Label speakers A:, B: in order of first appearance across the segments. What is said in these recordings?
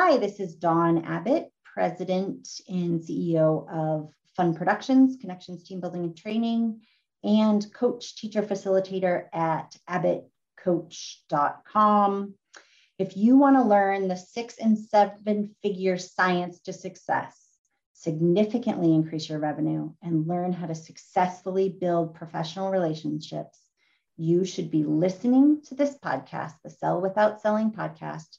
A: Hi, this is Dawn Abbott, President and CEO of Fun Productions, Connections Team Building and Training, and coach, teacher, facilitator at abbottcoach.com. If you want to learn the six and seven figure science to success, significantly increase your revenue, and learn how to successfully build professional relationships, you should be listening to this podcast, the Sell Without Selling podcast,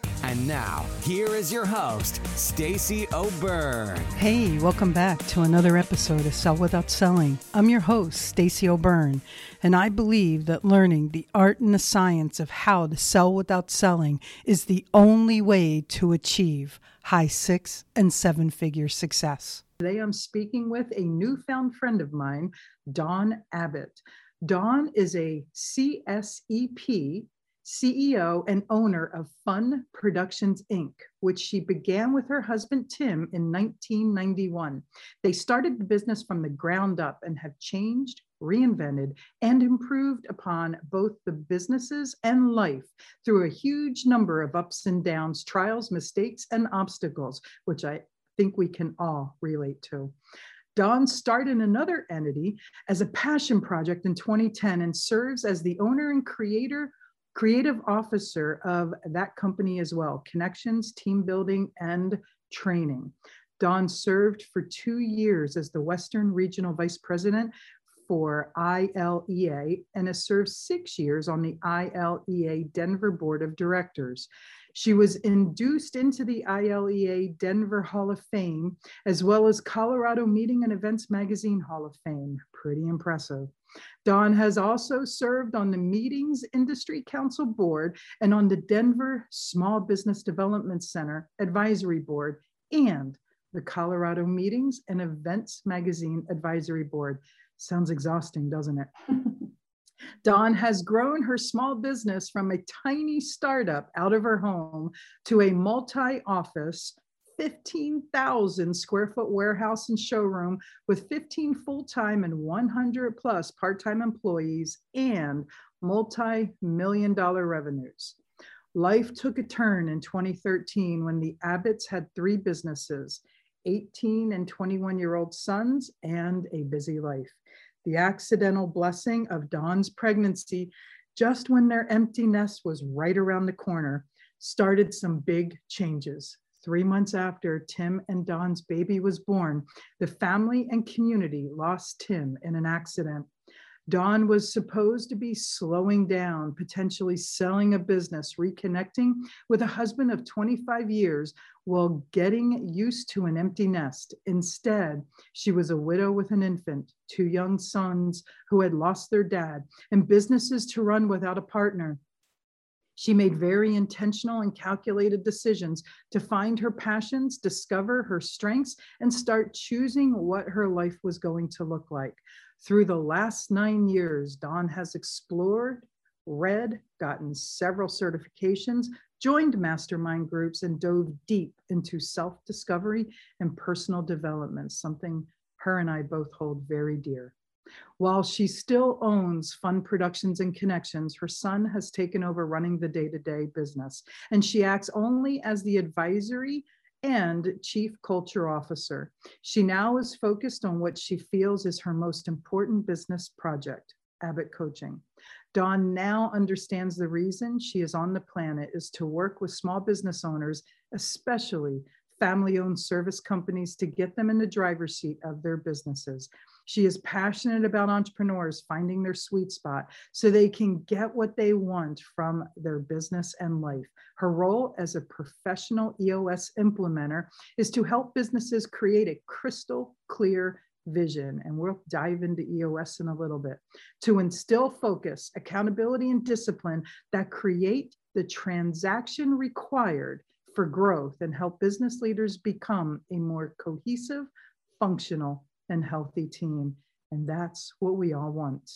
B: And now, here is your host, Stacey O'Byrne.
C: Hey, welcome back to another episode of Sell Without Selling. I'm your host, Stacey O'Byrne, and I believe that learning the art and the science of how to sell without selling is the only way to achieve high six and seven figure success. Today I'm speaking with a newfound friend of mine, Dawn Abbott. Dawn is a CSEP CEO and owner of Fun Productions Inc., which she began with her husband Tim in 1991. They started the business from the ground up and have changed, reinvented, and improved upon both the businesses and life through a huge number of ups and downs, trials, mistakes, and obstacles, which I think we can all relate to. Dawn started another entity as a passion project in 2010 and serves as the owner and creator creative officer of that company as well connections, team building, and training. Dawn served for two years as the Western Regional Vice President for ILEA and has served six years on the ILEA Denver Board of Directors. She was induced into the ILEA Denver Hall of Fame, as well as Colorado Meeting and Events Magazine Hall of Fame. Pretty impressive. Dawn has also served on the Meetings Industry Council Board and on the Denver Small Business Development Center Advisory Board and the Colorado Meetings and Events Magazine Advisory Board. Sounds exhausting, doesn't it? Dawn has grown her small business from a tiny startup out of her home to a multi office, 15,000 square foot warehouse and showroom with 15 full time and 100 plus part time employees and multi million dollar revenues. Life took a turn in 2013 when the Abbotts had three businesses 18 and 21 year old sons and a busy life. The accidental blessing of Dawn's pregnancy, just when their empty nest was right around the corner, started some big changes. Three months after Tim and Dawn's baby was born, the family and community lost Tim in an accident. Dawn was supposed to be slowing down, potentially selling a business, reconnecting with a husband of 25 years while getting used to an empty nest. Instead, she was a widow with an infant, two young sons who had lost their dad, and businesses to run without a partner. She made very intentional and calculated decisions to find her passions, discover her strengths, and start choosing what her life was going to look like. Through the last nine years, Dawn has explored, read, gotten several certifications, joined mastermind groups, and dove deep into self discovery and personal development, something her and I both hold very dear. While she still owns Fun Productions and Connections, her son has taken over running the day to day business, and she acts only as the advisory and Chief Culture Officer. She now is focused on what she feels is her most important business project, Abbott Coaching. Dawn now understands the reason she is on the planet is to work with small business owners, especially family owned service companies, to get them in the driver's seat of their businesses. She is passionate about entrepreneurs finding their sweet spot so they can get what they want from their business and life. Her role as a professional EOS implementer is to help businesses create a crystal clear vision. And we'll dive into EOS in a little bit to instill focus, accountability, and discipline that create the transaction required for growth and help business leaders become a more cohesive, functional, and healthy team. And that's what we all want.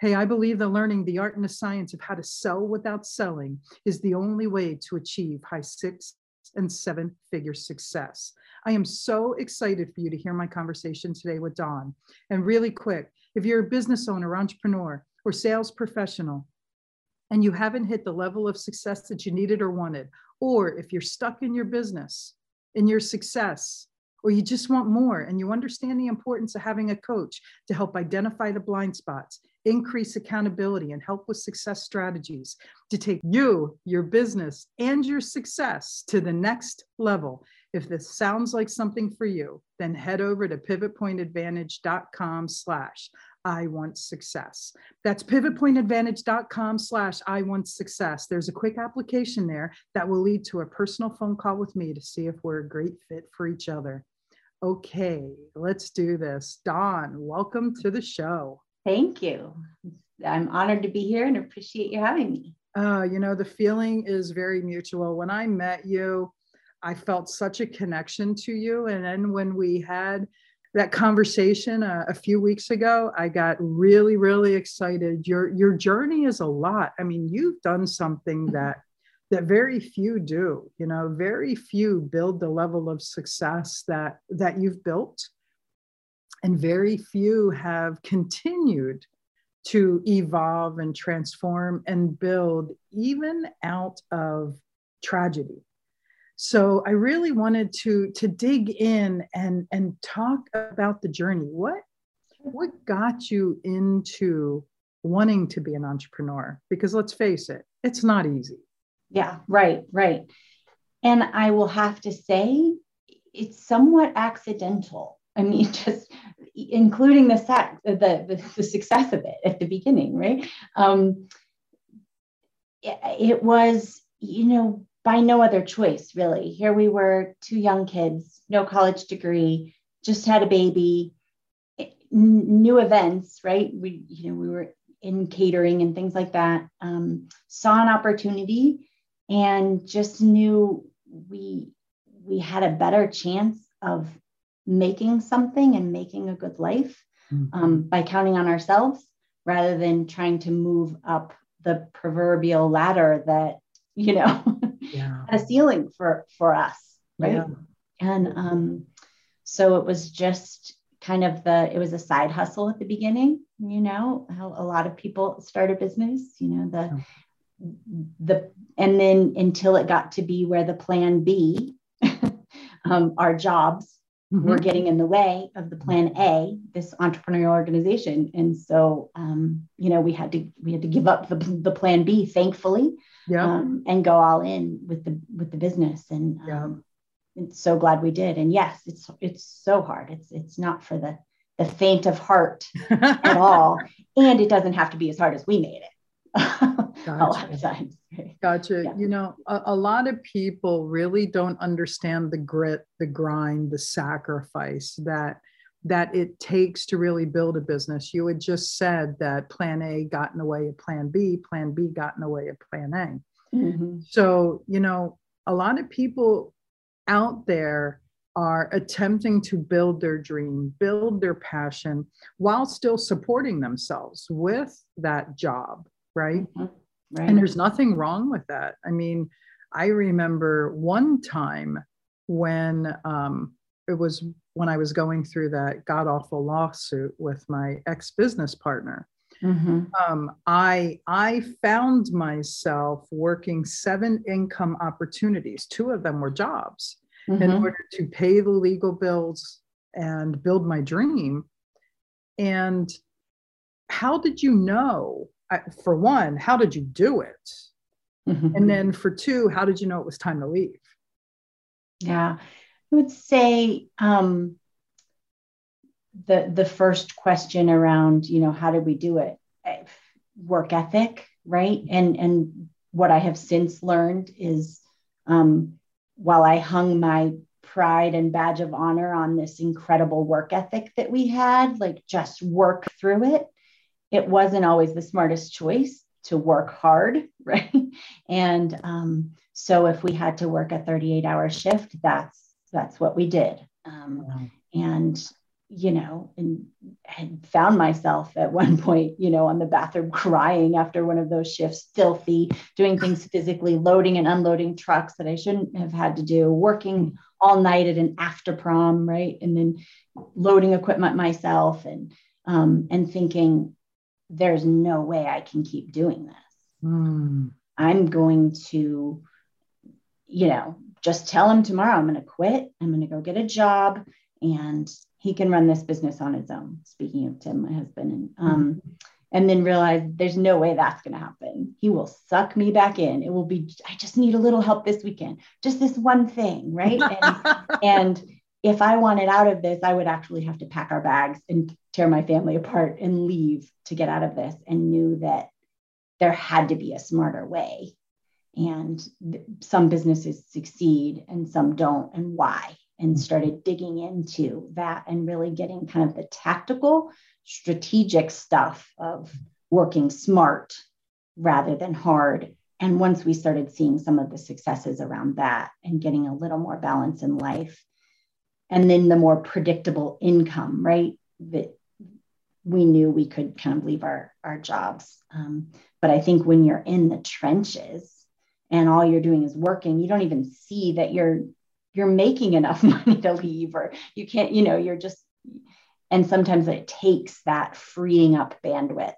C: Hey, I believe that learning the art and the science of how to sell without selling is the only way to achieve high six and seven figure success. I am so excited for you to hear my conversation today with Dawn. And really quick, if you're a business owner, entrepreneur, or sales professional, and you haven't hit the level of success that you needed or wanted, or if you're stuck in your business, in your success, or you just want more and you understand the importance of having a coach to help identify the blind spots, increase accountability, and help with success strategies to take you, your business, and your success to the next level. If this sounds like something for you, then head over to pivotpointadvantage.com slash I want success. That's pivotpointadvantage.com slash I want success. There's a quick application there that will lead to a personal phone call with me to see if we're a great fit for each other. Okay, let's do this. Dawn, welcome to the show.
A: Thank you. I'm honored to be here and appreciate you having me.
C: Uh, you know, the feeling is very mutual. When I met you, I felt such a connection to you. And then when we had that conversation uh, a few weeks ago, I got really, really excited. Your your journey is a lot. I mean, you've done something that that very few do you know very few build the level of success that that you've built. And very few have continued to evolve and transform and build even out of tragedy. So i really wanted to to dig in and and talk about the journey. What what got you into wanting to be an entrepreneur? Because let's face it it's not easy
A: yeah, right, right. And I will have to say, it's somewhat accidental. I mean, just including the, the, the, the success of it at the beginning, right? Um, it, it was, you know, by no other choice, really. Here we were, two young kids, no college degree, just had a baby, new events, right? We, you know, we were in catering and things like that. Um, saw an opportunity and just knew we we had a better chance of making something and making a good life mm-hmm. um, by counting on ourselves rather than trying to move up the proverbial ladder that you know yeah. a ceiling for for us right yeah. and um, so it was just kind of the it was a side hustle at the beginning you know how a lot of people start a business you know the the and then until it got to be where the plan B, um, our jobs mm-hmm. were getting in the way of the plan A, this entrepreneurial organization. And so, um, you know, we had to we had to give up the, the plan B, thankfully, yeah. um, and go all in with the with the business. And yeah. Um, so glad we did. And yes, it's it's so hard. It's it's not for the the faint of heart at all, and it doesn't have to be as hard as we made it.
C: gotcha. a lot of times. Gotcha. Yeah. You know, a, a, lot of people really don't understand the grit, the grind, the sacrifice that that it takes to really build a business. You had just said that plan A got in the way of plan B, plan B got in the way of plan A. Mm-hmm. So, you know, a lot of people out there are attempting to build their dream, build their passion while still supporting themselves with that job, right? Mm-hmm. right? And there's nothing wrong with that. I mean, I remember one time when um, it was when I was going through that god awful lawsuit with my ex business partner. Mm-hmm. Um, I I found myself working seven income opportunities. Two of them were jobs mm-hmm. in order to pay the legal bills and build my dream. And how did you know for one, how did you do it? Mm-hmm. And then for two, how did you know it was time to leave?
A: Yeah, I would say um, the the first question around, you know, how did we do it? Eh, work ethic, right? And and what I have since learned is, um, while I hung my pride and badge of honor on this incredible work ethic that we had, like just work through it it wasn't always the smartest choice to work hard, right? And um, so if we had to work a 38 hour shift, that's that's what we did. Um, and you know, and had found myself at one point, you know, on the bathroom crying after one of those shifts, filthy, doing things physically, loading and unloading trucks that I shouldn't have had to do, working all night at an after prom, right? And then loading equipment myself and um, and thinking, there's no way I can keep doing this. Mm. I'm going to, you know, just tell him tomorrow I'm going to quit. I'm going to go get a job and he can run this business on his own. Speaking of Tim, my husband, and um, mm-hmm. and then realize there's no way that's going to happen. He will suck me back in. It will be. I just need a little help this weekend, just this one thing, right? And, and if I wanted out of this, I would actually have to pack our bags and tear my family apart and leave to get out of this. And knew that there had to be a smarter way. And th- some businesses succeed and some don't, and why and mm-hmm. started digging into that and really getting kind of the tactical, strategic stuff of working smart rather than hard. And once we started seeing some of the successes around that and getting a little more balance in life, and then the more predictable income, right? That we knew we could kind of leave our, our jobs. Um, but I think when you're in the trenches and all you're doing is working, you don't even see that you're you're making enough money to leave or you can't you know you're just and sometimes it takes that freeing up bandwidth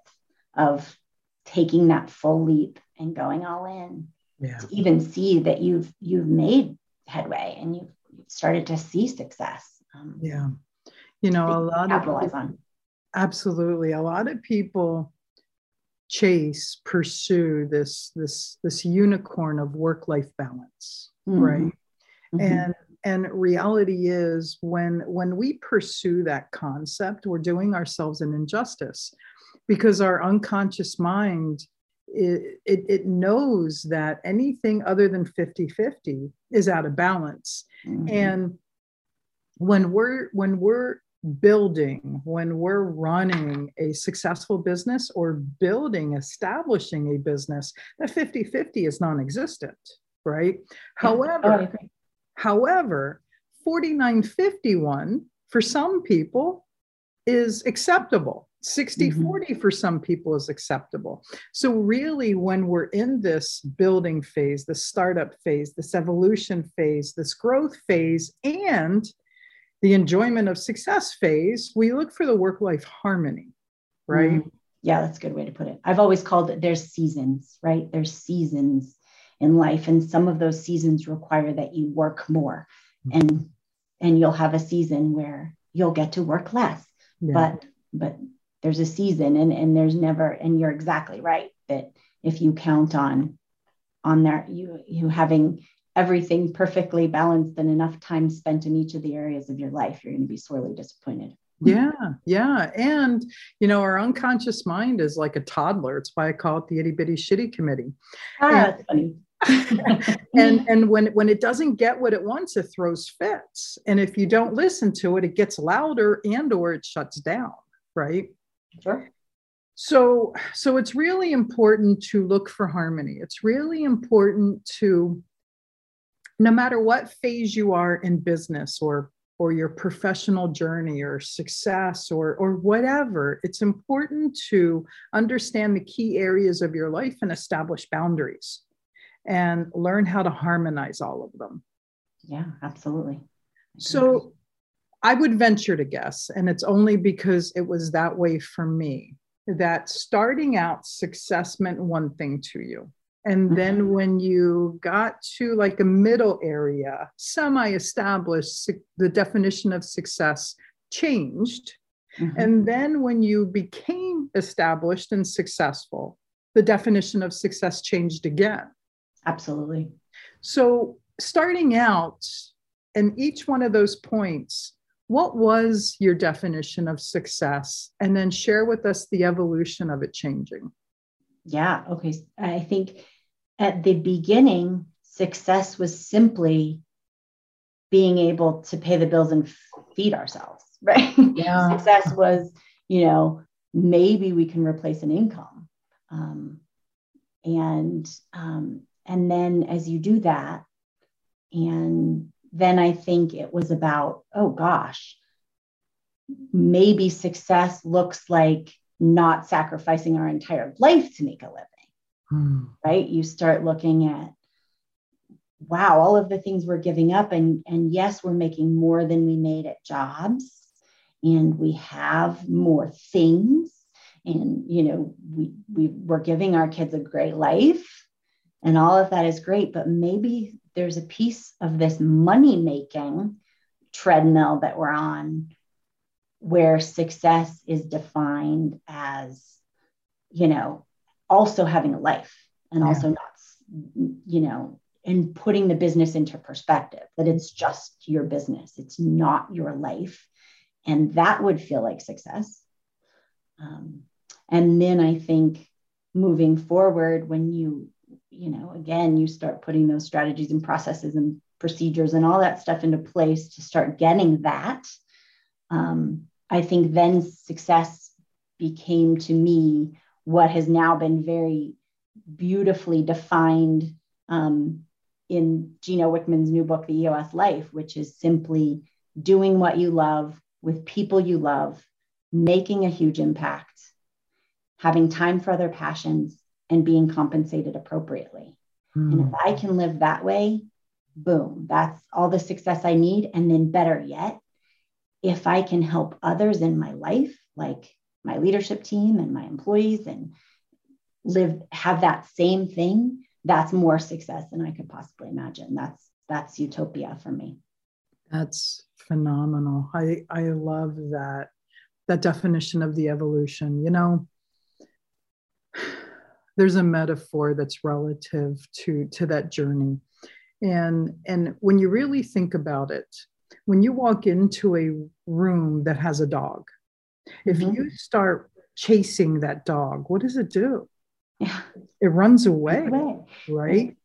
A: of taking that full leap and going all in yeah. to even see that you've you've made headway and you've, started to see success
C: um, yeah you know a lot capitalize of on absolutely a lot of people chase pursue this this this unicorn of work life balance mm-hmm. right Mm-hmm. And and reality is when when we pursue that concept, we're doing ourselves an injustice because our unconscious mind it, it, it, knows that anything other than 50-50 is out of balance mm-hmm. and when we're when we're building when we're running a successful business or building establishing a business that 50-50 is non-existent right yeah. however oh, However, 4951 for some people is acceptable. 60 mm-hmm. 40 for some people is acceptable. So, really, when we're in this building phase, the startup phase, this evolution phase, this growth phase, and the enjoyment of success phase, we look for the work life harmony, right? Mm-hmm.
A: Yeah, that's a good way to put it. I've always called it there's seasons, right? There's seasons in life and some of those seasons require that you work more mm-hmm. and and you'll have a season where you'll get to work less yeah. but but there's a season and and there's never and you're exactly right that if you count on on there you you having everything perfectly balanced and enough time spent in each of the areas of your life you're going to be sorely disappointed.
C: Yeah yeah and you know our unconscious mind is like a toddler. It's why i call it the itty bitty shitty committee.
A: Ah, and, that's funny.
C: And and when when it doesn't get what it wants it throws fits. And if you don't listen to it it gets louder and or it shuts down right?
A: Sure.
C: So so it's really important to look for harmony. It's really important to no matter what phase you are in business or or your professional journey or success or or whatever it's important to understand the key areas of your life and establish boundaries and learn how to harmonize all of them.
A: Yeah, absolutely.
C: So I would venture to guess, and it's only because it was that way for me, that starting out success meant one thing to you. And mm-hmm. then when you got to like a middle area, semi established, the definition of success changed. Mm-hmm. And then when you became established and successful, the definition of success changed again.
A: Absolutely.
C: So, starting out, in each one of those points, what was your definition of success? And then share with us the evolution of it changing.
A: Yeah. Okay. I think at the beginning, success was simply being able to pay the bills and feed ourselves, right? Yeah. success was, you know, maybe we can replace an income. Um, and um, and then as you do that, and then I think it was about, oh gosh, maybe success looks like not sacrificing our entire life to make a living, hmm. right? You start looking at, wow, all of the things we're giving up. And, and yes, we're making more than we made at jobs, and we have more things. And, you know, we, we, we're giving our kids a great life, and all of that is great. But maybe there's a piece of this money making treadmill that we're on where success is defined as you know also having a life and yeah. also not you know and putting the business into perspective that it's just your business. It's not your life. And that would feel like success. Um, and then i think moving forward when you you know again you start putting those strategies and processes and procedures and all that stuff into place to start getting that um, I think then success became to me what has now been very beautifully defined um, in Gino Wickman's new book, The EOS Life, which is simply doing what you love with people you love, making a huge impact, having time for other passions, and being compensated appropriately. Mm. And if I can live that way, boom, that's all the success I need. And then better yet, if I can help others in my life, like my leadership team and my employees, and live have that same thing, that's more success than I could possibly imagine. That's that's utopia for me.
C: That's phenomenal. I I love that that definition of the evolution. You know, there's a metaphor that's relative to to that journey. And and when you really think about it, when you walk into a room that has a dog, if mm-hmm. you start chasing that dog, what does it do? Yeah. It runs away, away. right?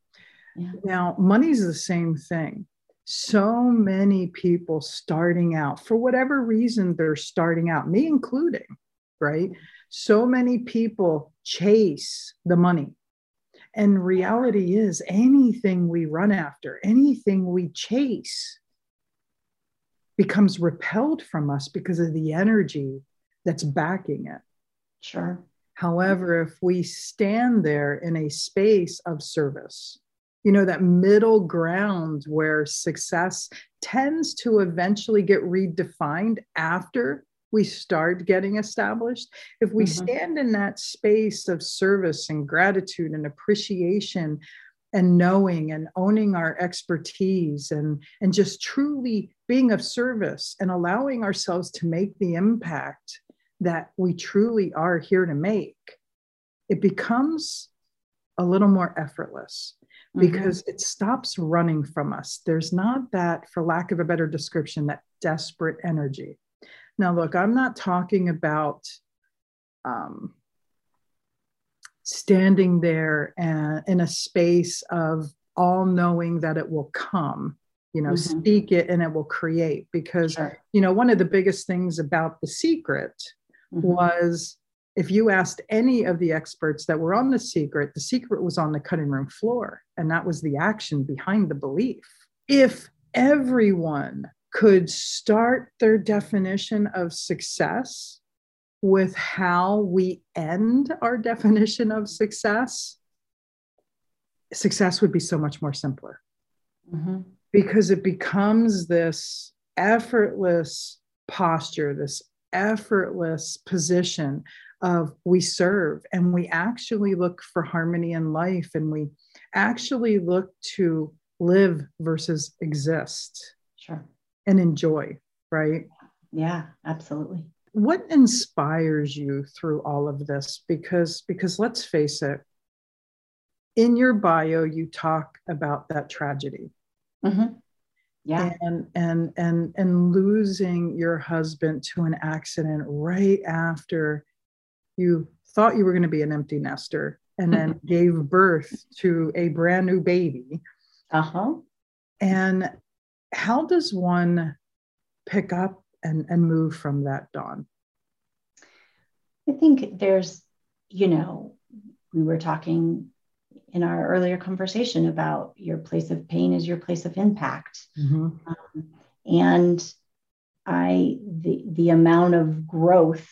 C: Yeah. Now, money's the same thing. So many people starting out, for whatever reason, they're starting out, me including, right? So many people chase the money. And reality is anything we run after, anything we chase, becomes repelled from us because of the energy that's backing it.
A: Sure.
C: However, if we stand there in a space of service, you know, that middle ground where success tends to eventually get redefined after we start getting established. If we mm-hmm. stand in that space of service and gratitude and appreciation and knowing and owning our expertise and, and just truly being of service and allowing ourselves to make the impact that we truly are here to make, it becomes a little more effortless mm-hmm. because it stops running from us. There's not that, for lack of a better description, that desperate energy. Now, look, I'm not talking about um, standing there and, in a space of all knowing that it will come you know mm-hmm. speak it and it will create because sure. you know one of the biggest things about the secret mm-hmm. was if you asked any of the experts that were on the secret the secret was on the cutting room floor and that was the action behind the belief if everyone could start their definition of success with how we end our definition of success, success would be so much more simpler mm-hmm. because it becomes this effortless posture, this effortless position of we serve and we actually look for harmony in life and we actually look to live versus exist.
A: Sure.
C: And enjoy, right?
A: Yeah, absolutely
C: what inspires you through all of this because because let's face it in your bio you talk about that tragedy mm-hmm.
A: Yeah.
C: And and and and losing your husband to an accident right after you thought you were going to be an empty nester and then gave birth to a brand new baby.
A: Uh-huh.
C: And how does one pick up and, and move from that Dawn?
A: I think there's, you know, we were talking in our earlier conversation about your place of pain is your place of impact. Mm-hmm. Um, and I the the amount of growth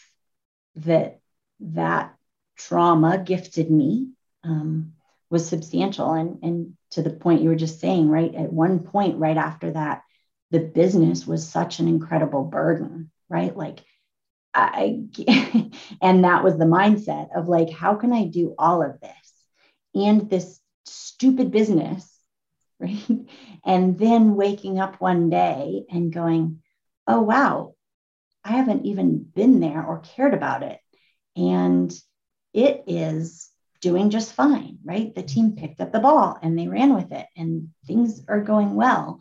A: that that trauma gifted me um, was substantial and and to the point you were just saying right at one point right after that the business was such an incredible burden right like i and that was the mindset of like how can i do all of this and this stupid business right and then waking up one day and going oh wow i haven't even been there or cared about it and it is doing just fine, right? The team picked up the ball and they ran with it and things are going well.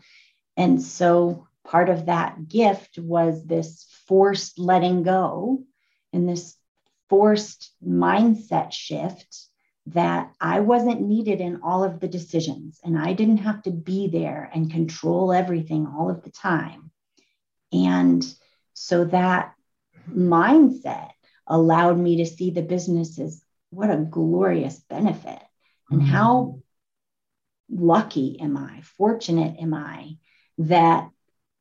A: And so part of that gift was this forced letting go and this forced mindset shift that I wasn't needed in all of the decisions and I didn't have to be there and control everything all of the time. And so that mindset allowed me to see the business as what a glorious benefit. And mm-hmm. how lucky am I, fortunate am I that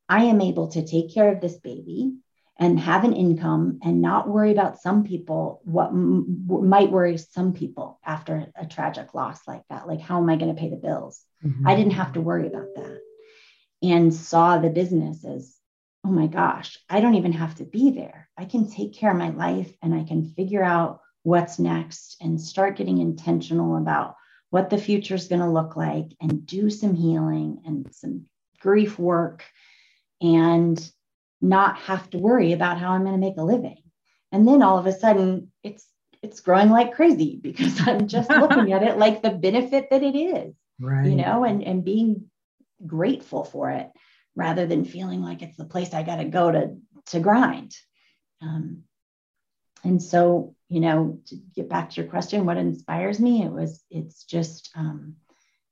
A: I am able to take care of this baby and have an income and not worry about some people, what m- might worry some people after a tragic loss like that. Like, how am I going to pay the bills? Mm-hmm. I didn't have to worry about that and saw the business as, oh my gosh, I don't even have to be there. I can take care of my life and I can figure out what's next and start getting intentional about what the future is going to look like and do some healing and some grief work and not have to worry about how I'm going to make a living. And then all of a sudden it's it's growing like crazy because I'm just looking at it like the benefit that it is. Right. You know, and and being grateful for it rather than feeling like it's the place I got to go to to grind. Um, and so you know to get back to your question what inspires me it was it's just um,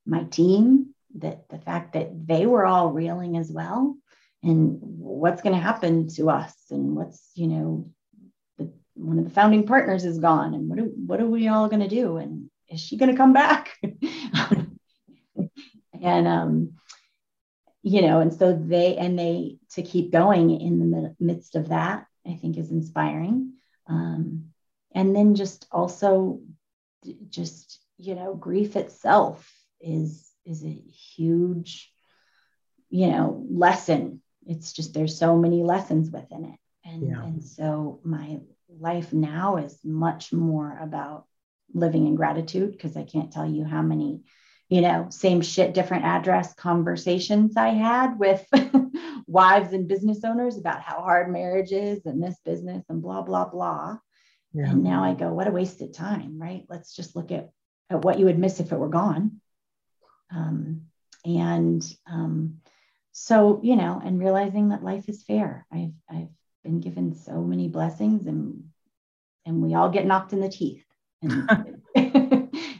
A: my team that the fact that they were all reeling as well and what's going to happen to us and what's you know the, one of the founding partners is gone and what, are, what are we all going to do? And is she going to come back? And um you know and so they and they to keep going in the midst of that i think is inspiring. Um, and then just also just you know grief itself is is a huge you know lesson it's just there's so many lessons within it and yeah. and so my life now is much more about living in gratitude because i can't tell you how many you know same shit different address conversations i had with wives and business owners about how hard marriage is and this business and blah blah blah yeah. And now I go, what a wasted time, right? Let's just look at, at what you would miss if it were gone. Um, and um, so, you know, and realizing that life is fair. I've, I've been given so many blessings and, and we all get knocked in the teeth. And,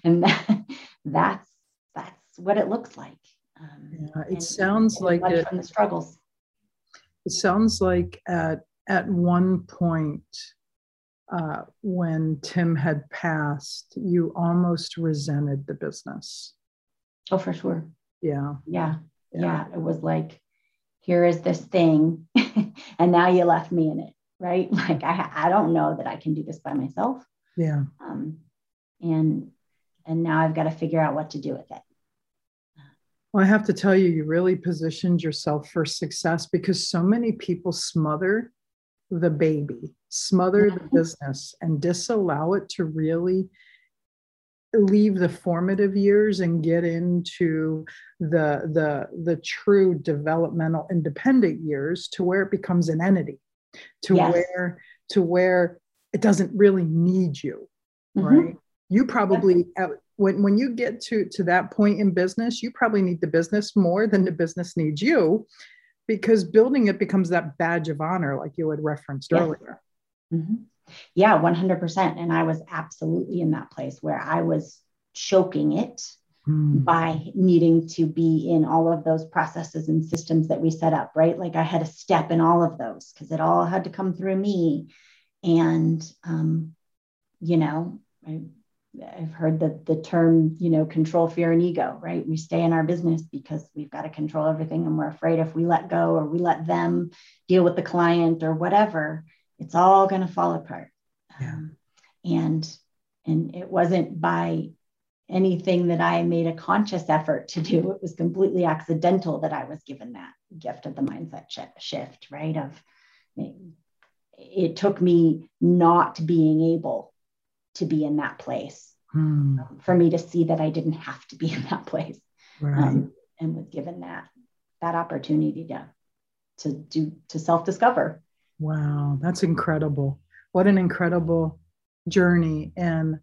A: and that, that's, that's what it looks like.
C: Um, yeah, it and, sounds and like it,
A: from the struggles.
C: It sounds like at, at one point, uh, when Tim had passed, you almost resented the business.
A: Oh, for sure.
C: Yeah.
A: Yeah. Yeah. It was like, here is this thing, and now you left me in it, right? Like, I, I don't know that I can do this by myself.
C: Yeah.
A: Um, and and now I've got to figure out what to do with it.
C: Well, I have to tell you, you really positioned yourself for success because so many people smother the baby, smother the business, and disallow it to really leave the formative years and get into the the the true developmental independent years to where it becomes an entity to yes. where to where it doesn't really need you mm-hmm. right you probably when when you get to to that point in business you probably need the business more than the business needs you because building it becomes that badge of honor, like you had referenced yes. earlier.
A: Mm-hmm. Yeah, 100%. And I was absolutely in that place where I was choking it mm. by needing to be in all of those processes and systems that we set up, right? Like I had a step in all of those because it all had to come through me. And, um, you know, I I've heard the, the term, you know, control, fear, and ego, right? We stay in our business because we've got to control everything and we're afraid if we let go or we let them deal with the client or whatever, it's all going to fall apart. Yeah. Um, and and it wasn't by anything that I made a conscious effort to do. It was completely accidental that I was given that gift of the mindset shift, right? Of it, it took me not being able to be in that place hmm. um, for me to see that I didn't have to be in that place. Right. Um, and was given that that opportunity to to do to self-discover.
C: Wow, that's incredible. What an incredible journey. And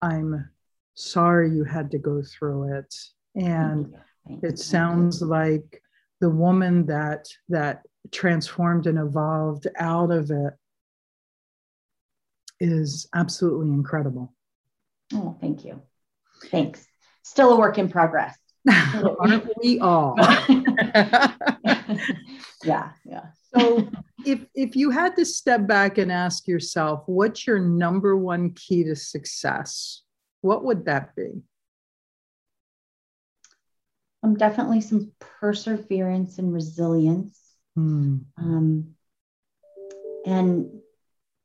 C: I'm sorry you had to go through it. And it sounds like the woman that that transformed and evolved out of it is absolutely incredible.
A: Oh, thank you. Thanks. Still a work in progress.
C: Aren't we all?
A: yeah, yeah.
C: So if if you had to step back and ask yourself, what's your number one key to success? What would that be?
A: Um, definitely some perseverance and resilience. Hmm. Um, and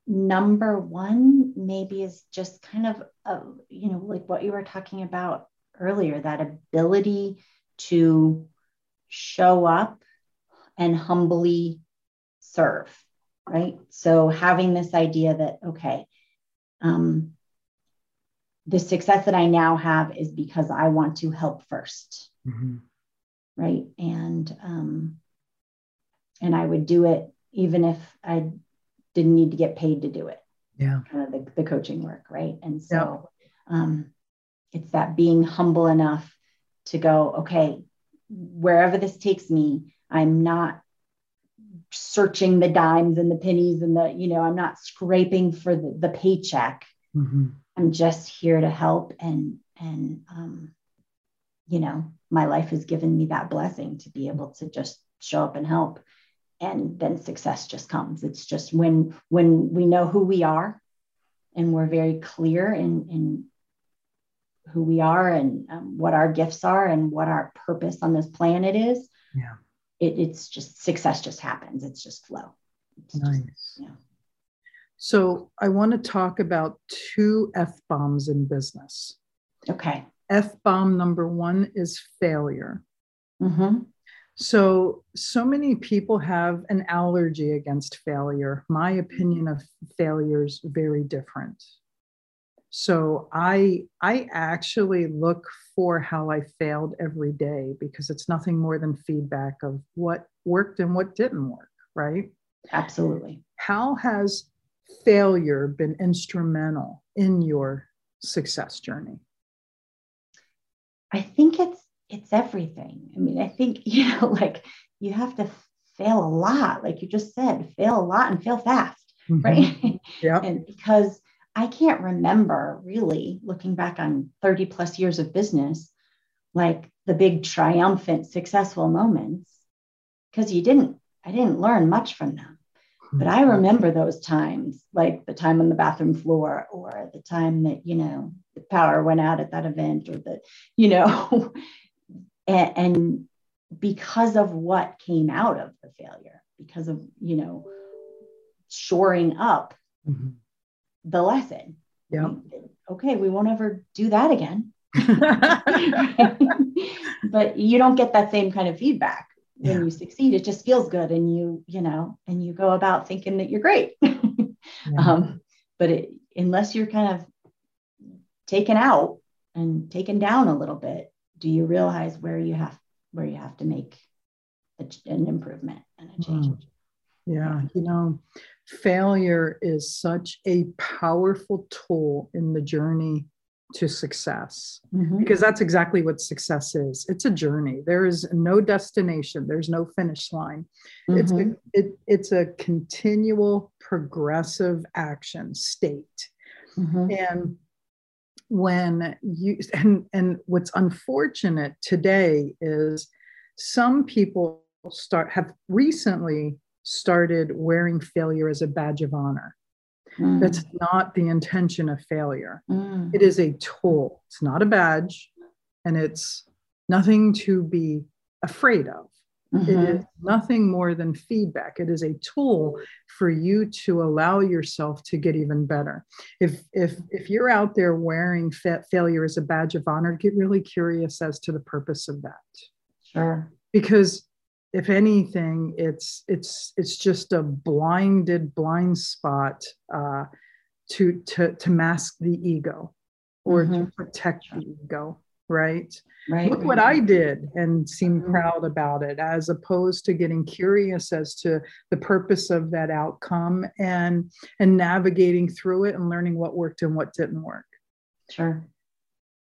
A: number one maybe is just kind of a, you know like what you were talking about earlier that ability to show up and humbly serve right so having this idea that okay um, the success that i now have is because i want to help 1st mm-hmm. right and um, and i would do it even if i didn't need to get paid to do it.
C: Yeah.
A: Kind of the, the coaching work, right? And so um, it's that being humble enough to go, okay, wherever this takes me, I'm not searching the dimes and the pennies and the, you know, I'm not scraping for the, the paycheck. Mm-hmm. I'm just here to help and and um, you know, my life has given me that blessing to be able to just show up and help and then success just comes it's just when when we know who we are and we're very clear in in who we are and um, what our gifts are and what our purpose on this planet is
C: yeah
A: it, it's just success just happens. It's just flow. It's
C: nice. just, yeah. So i want to talk about two f bombs in business.
A: Okay.
C: F bomb number one is failure.
A: Mm-hmm.
C: So, so many people have an allergy against failure. My opinion of failure is very different. So, I I actually look for how I failed every day because it's nothing more than feedback of what worked and what didn't work, right?
A: Absolutely.
C: How has failure been instrumental in your success journey?
A: I think it's it's everything. I mean, I think, you know, like you have to fail a lot, like you just said, fail a lot and fail fast, mm-hmm. right?
C: Yeah.
A: and because I can't remember really looking back on 30 plus years of business, like the big triumphant, successful moments, because you didn't, I didn't learn much from them. But I remember those times, like the time on the bathroom floor, or the time that, you know, the power went out at that event, or the, you know, and, and because of what came out of the failure because of you know shoring up mm-hmm. The lesson
C: yeah
A: okay we won't ever do that again but you don't get that same kind of feedback when yeah. you succeed it just feels good and you you know and you go about thinking that you're great yeah. um, but it, unless you're kind of taken out and taken down a little bit do you realize where you have where you have to make a, an improvement and a change mm.
C: yeah you know failure is such a powerful tool in the journey to success mm-hmm. because that's exactly what success is it's a journey there is no destination there's no finish line mm-hmm. it's a, mm-hmm. it, it's a continual progressive action state mm-hmm. and when you and and what's unfortunate today is some people start have recently started wearing failure as a badge of honor Mm. That's not the intention of failure. Mm. It is a tool. It's not a badge, and it's nothing to be afraid of. Mm-hmm. It is nothing more than feedback. It is a tool for you to allow yourself to get even better. If if if you're out there wearing fa- failure as a badge of honor, get really curious as to the purpose of that.
A: Sure.
C: Because if anything, it's it's it's just a blinded blind spot uh, to to to mask the ego or mm-hmm. to protect the ego right?
A: Right.
C: Look what I did and seem mm-hmm. proud about it, as opposed to getting curious as to the purpose of that outcome and and navigating through it and learning what worked and what didn't work.
A: Sure.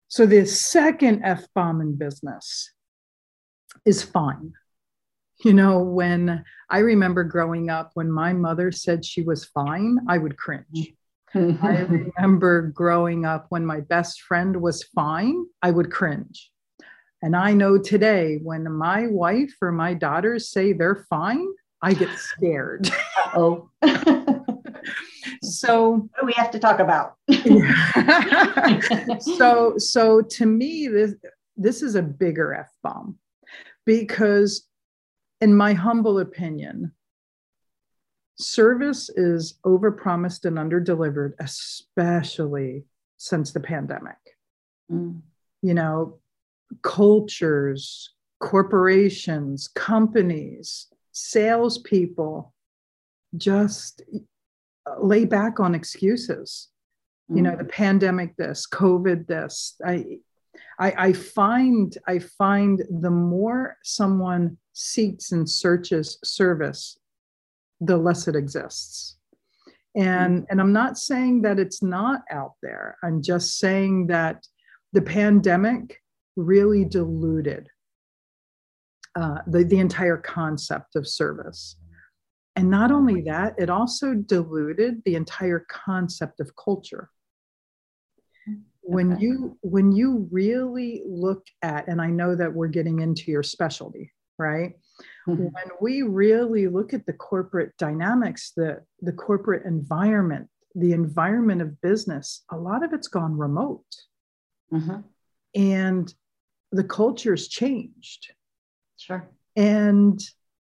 C: So the second F bomb in business is fine. You know, when I remember growing up, when my mother said she was fine, I would cringe. Mm-hmm. I remember growing up when my best friend was fine, I would cringe. And I know today when my wife or my daughters say they're fine, I get scared.
A: Oh.
C: so
A: we have to talk about?
C: so so to me this this is a bigger F bomb because in my humble opinion, service is overpromised and underdelivered, especially since the pandemic. Mm. You know, cultures, corporations, companies, salespeople just lay back on excuses. Mm. You know, the mm. pandemic, this, COVID, this. I, I, I find I find the more someone seeks and searches service, the less it exists. And, mm. and I'm not saying that it's not out there. I'm just saying that the pandemic really diluted uh, the, the entire concept of service. And not only that, it also diluted the entire concept of culture. When okay. you when you really look at, and I know that we're getting into your specialty, right? Mm-hmm. When we really look at the corporate dynamics, the, the corporate environment, the environment of business, a lot of it's gone remote. Mm-hmm. And the culture's changed.
A: Sure.
C: And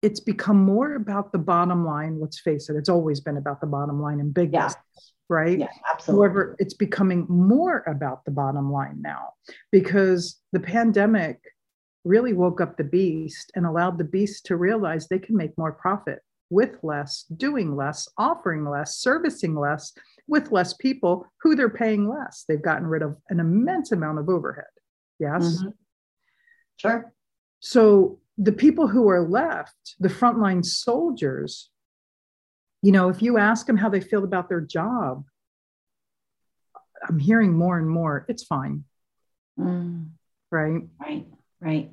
C: it's become more about the bottom line. Let's face it, it's always been about the bottom line in big yeah. business, right?
A: Yeah, absolutely.
C: However, it's becoming more about the bottom line now because the pandemic really woke up the beast and allowed the beast to realize they can make more profit with less, doing less, offering less, servicing less, with less people who they're paying less. They've gotten rid of an immense amount of overhead. Yes. Mm-hmm.
A: Sure.
C: So the people who are left, the frontline soldiers, you know, if you ask them how they feel about their job, I'm hearing more and more, it's fine. Mm. Right.
A: Right.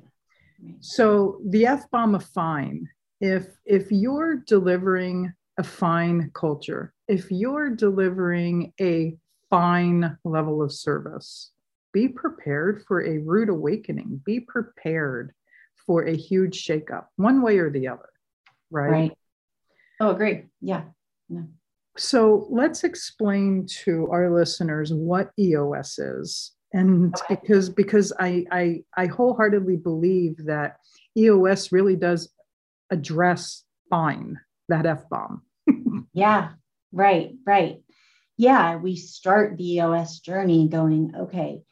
A: Right.
C: So the F bomb of fine, if if you're delivering a fine culture, if you're delivering a fine level of service, be prepared for a rude awakening. Be prepared for a huge shakeup, one way or the other. Right. Right.
A: Oh, agree. Yeah. yeah.
C: So let's explain to our listeners what EOS is and okay. because because I, I i wholeheartedly believe that eos really does address fine that f-bomb.
A: Yeah right right. Yeah we start the eos journey going okay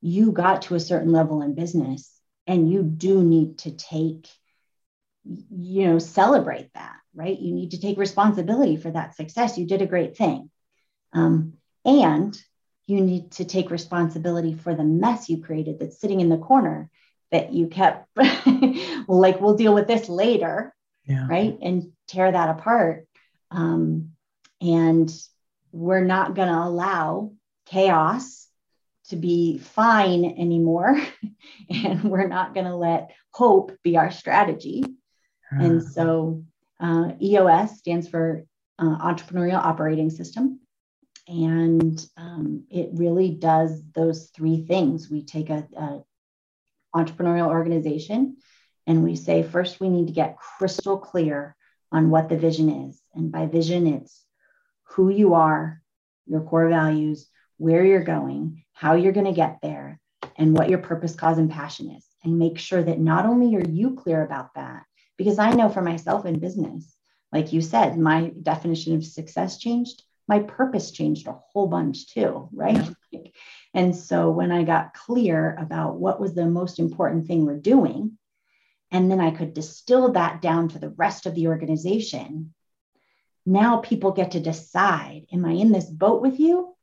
A: you got to a certain level in business and you do need to take you know celebrate that right? You need to take responsibility for that success. You did a great thing. Um, and you need to take responsibility for the mess you created that's sitting in the corner that you kept. Like we'll deal with this later yeah. right? And tear that apart. Um, and we're not going to allow chaos to be fine anymore. And we're not going to let hope be our strategy. Uh-huh. and so uh, eos stands for uh, entrepreneurial operating system and um, it really does those three things we take a, a entrepreneurial organization and we say first we need to get crystal clear on what the vision is and by vision it's who you are, your core values, where you're going, how you're going to get there, and what your purpose, cause, and passion is. And make sure that not only are you clear about that, because I know for myself in business, like you said, my definition of success changed. My purpose changed a whole bunch too, right? Yeah. And so when I got clear about what was the most important thing we're doing, and then I could distill that down to the rest of the organization, now people get to decide Am I in this boat with you?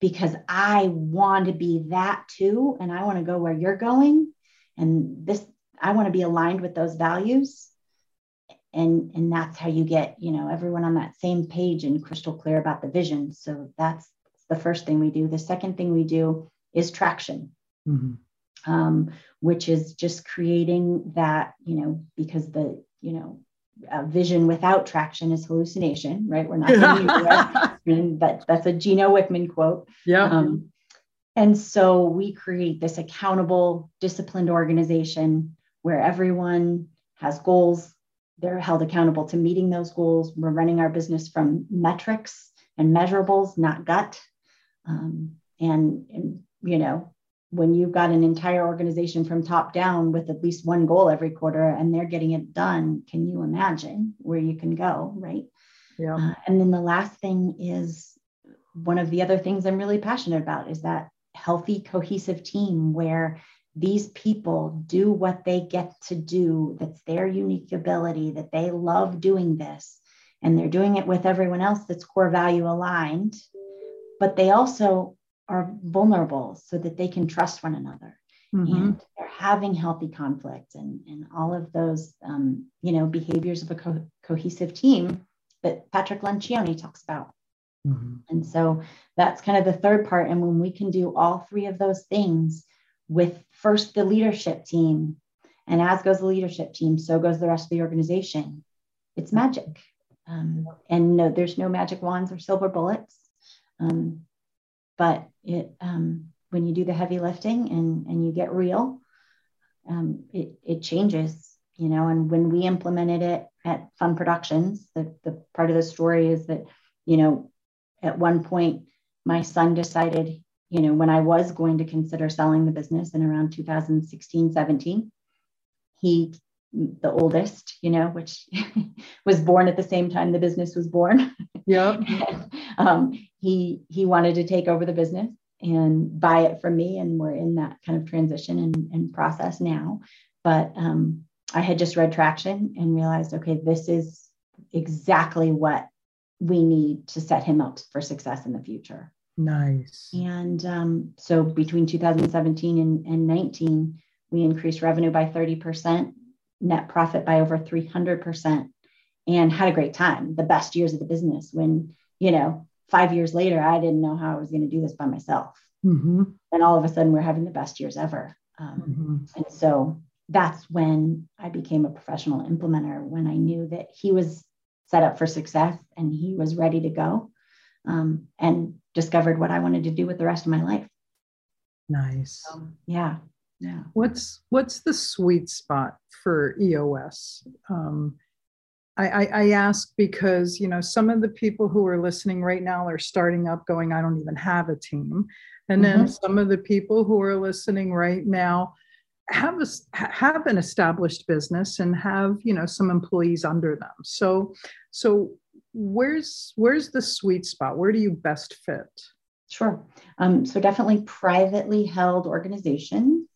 A: Because I want to be that too. And I want to go where you're going. And this, I want to be aligned with those values. And, and that's how you get, you know, everyone on that same page and crystal clear about the vision. So that's the first thing we do. The second thing we do is traction, mm-hmm. um, which is just creating that, you know, because the, you know, vision without traction is hallucination, right? We're not I mean, that, that's a Gino Wickman quote.
C: Yeah. Um,
A: and so we create this accountable, disciplined organization where everyone has goals. They're held accountable to meeting those goals. We're running our business from metrics and measurables, not gut. Um, and, and, you know, when you've got an entire organization from top down with at least one goal every quarter and they're getting it done, can you imagine where you can go? Right.
C: Yeah. Uh,
A: and then the last thing is one of the other things I'm really passionate about is that healthy, cohesive team where these people do what they get to do, that's their unique ability, that they love doing this, and they're doing it with everyone else that's core value aligned but they also are vulnerable so that they can trust one another mm-hmm. and they're having healthy conflict and, and all of those um, you know behaviors of a co- cohesive team that patrick lencioni talks about mm-hmm. and so that's kind of the third part and when we can do all three of those things with first the leadership team. And as goes the leadership team so goes the rest of the organization. It's magic. Um, and no, there's no magic wands or silver bullets. Um, but it um, when you do the heavy lifting and and you get real, um, it it changes, you know. And when we implemented it at Fun Productions, the the part of the story is that you know at one point my son decided you know when i was going to consider selling the business in around 2016 17 he the oldest you know which was born at the same time the business was born.
C: Yeah
A: um, he he wanted to take over the business and buy it from me and we're in that kind of transition and, and process now. But um, i had just read traction and realized okay this is exactly what we need to set him up for success in the future
C: nice
A: and um, so between 2017 and, and 19 we increased revenue by 30% net profit by over 300% and had a great time the best years of the business when you know five years later, I didn't know how I was going to do this by myself. Mm-hmm. And all of a sudden, we're having the best years ever. Um, mm-hmm. And so that's when I became a professional implementer, when I knew that he was set up for success and he was ready to go um, and discovered what I wanted to do with the rest of my life.
C: Nice.
A: So, yeah.
C: Yeah. What's what's the sweet spot for EOS? Um, I, I, ask because you know some of the people who are listening right now are starting up going i don't even have a team and then mm-hmm. some of the people who are listening right now have a, have an established business and have you know some employees under them so so where's where's the sweet spot where do you best fit
A: sure um, so definitely privately held organizations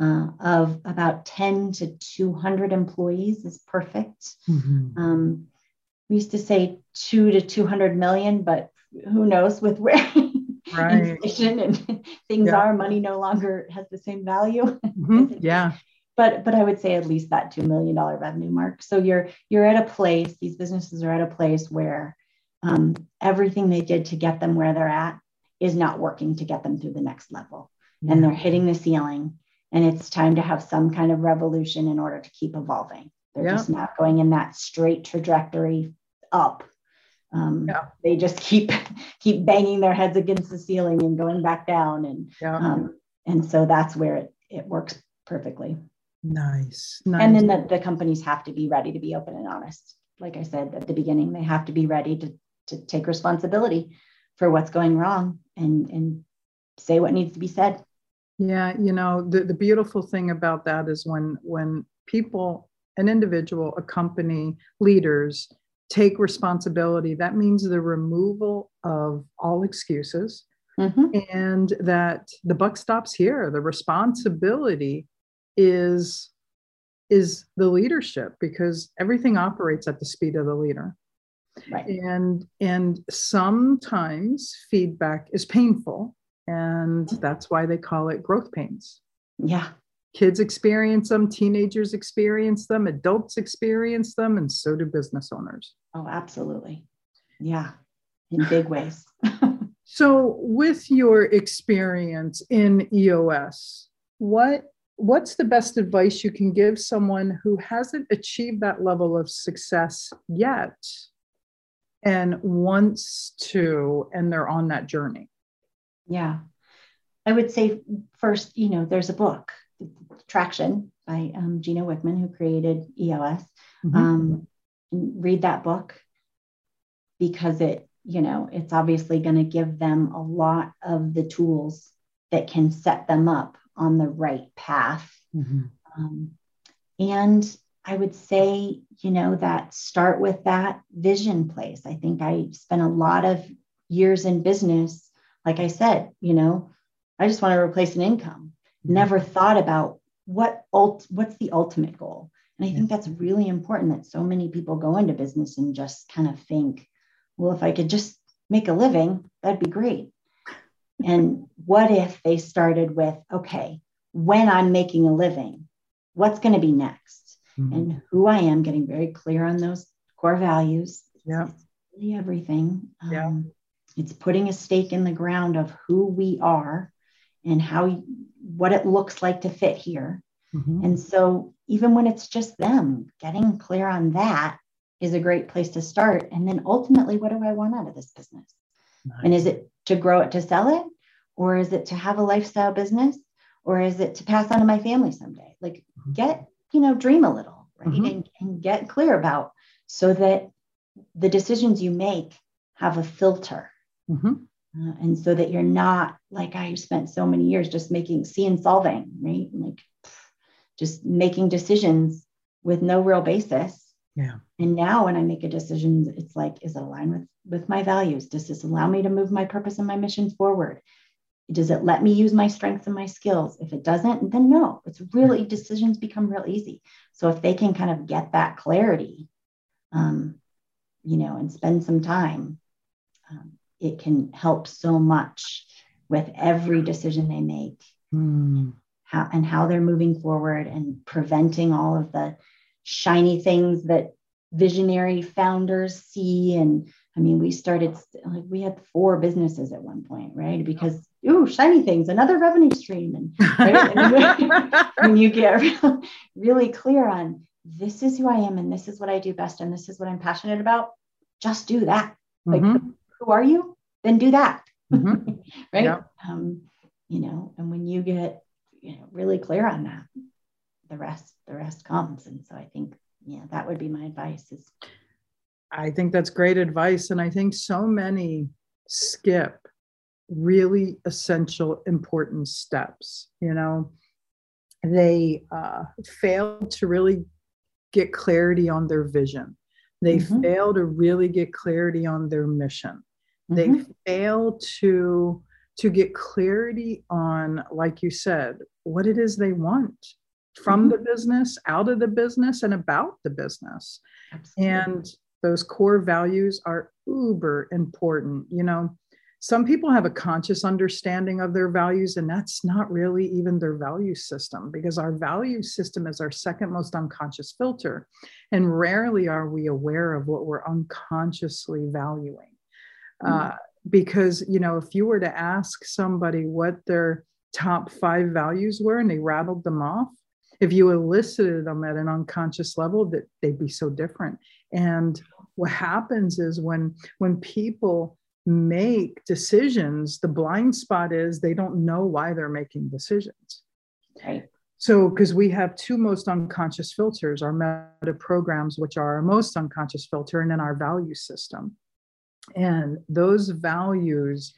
A: uh, of about 10 to 200 employees is perfect. Mm-hmm. Um, we used to say two to 200 million, but who knows with where right. inflation and things yeah. are, money no longer has the same value.
C: Mm-hmm. yeah.
A: But, but I would say at least that $2 million revenue mark. So you're, you're at a place, these businesses are at a place where um, everything they did to get them where they're at is not working to get them through the next level. Yeah. And they're hitting the ceiling and it's time to have some kind of revolution in order to keep evolving. They're yeah. just not going in that straight trajectory up. Um, yeah. They just keep keep banging their heads against the ceiling and going back down, and um, and so that's where it it works perfectly.
C: Nice. nice.
A: And then the, the companies have to be ready to be open and honest. Like I said at the beginning, they have to be ready to to take responsibility for what's going wrong and and say what needs to be said
C: yeah you know the, the beautiful thing about that is when when people an individual a company leaders take responsibility that means the removal of all excuses mm-hmm. and that the buck stops here the responsibility is is the leadership because everything operates at the speed of the leader. Right. and and sometimes feedback is painful and that's why they call it growth pains.
A: Yeah.
C: Kids experience them teenagers experience them adults experience them and so do business owners.
A: Oh absolutely. Yeah. In big ways.
C: So with your experience in eos what what's the best advice you can give someone who hasn't achieved that level of success yet and wants to and they're on that journey?
A: Yeah. I would say first you know there's a book traction by um, gino wickman who created eos mm-hmm. um, read that book because it you know it's obviously going to give them a lot of the tools that can set them up on the right path. Mm-hmm. Um, and I would say, you know, that start with that vision place. I think I spent a lot of years in business. Like I said, you know, I just want to replace an income. Mm-hmm. Never thought about what ult- what's the ultimate goal. And I think that's really important that so many people go into business and just kind of think, well, if I could just make a living, that'd be great. And what if they started with, okay, when I'm making a living, what's going to be next? Mm-hmm. And who I am, getting very clear on those core values.
C: Yeah.
A: Really everything.
C: Yeah. Um,
A: it's putting a stake in the ground of who we are and how what it looks like to fit here. Mm-hmm. And so even when it's just them, getting clear on that is a great place to start. And then ultimately, what do I want out of this business? Nice. And is it to grow it to sell it? Or is it to have a lifestyle business? Or is it to pass on to my family someday? Like mm-hmm. get, you know, dream a little, right? Mm-hmm. And, and get clear about so that the decisions you make have a filter. Mm-hmm. Uh, and so that you're not like I spent so many years just making seeing solving, right? Like just making decisions with no real basis
C: yeah.
A: And now when I make a decision, it's like, is it aligned with, with my values? Does this allow me to move my purpose and my mission forward? Does it let me use my strengths and my skills? If it doesn't, then no. It's really decisions become real easy. So if they can kind of get that clarity, um, you know, and spend some time, um, it can help so much with every decision they make, mm. how and how they're moving forward and preventing all of the shiny things that visionary founders see and i mean we started like we had four businesses at one point right because ooh shiny things another revenue stream and, right? and when you get really clear on this is who i am and this is what i do best and this is what i'm passionate about just do that like mm-hmm. who are you then do that mm-hmm. right yeah. um, you know and when you get you know really clear on that the rest the rest comes and so i think yeah that would be my advice is
C: i think that's great advice and i think so many skip really essential important steps you know they uh, fail to really get clarity on their vision they mm-hmm. fail to really get clarity on their mission mm-hmm. they fail to to get clarity on like you said what it is they want from mm-hmm. the business, out of the business, and about the business. Absolutely. And those core values are uber important. You know, some people have a conscious understanding of their values, and that's not really even their value system because our value system is our second most unconscious filter. And rarely are we aware of what we're unconsciously valuing. Mm-hmm. Uh, because, you know, if you were to ask somebody what their top five values were and they rattled them off, if you elicited them at an unconscious level that they'd be so different and what happens is when when people make decisions the blind spot is they don't know why they're making decisions
A: right
C: so because we have two most unconscious filters our meta programs which are our most unconscious filter and then our value system And those values,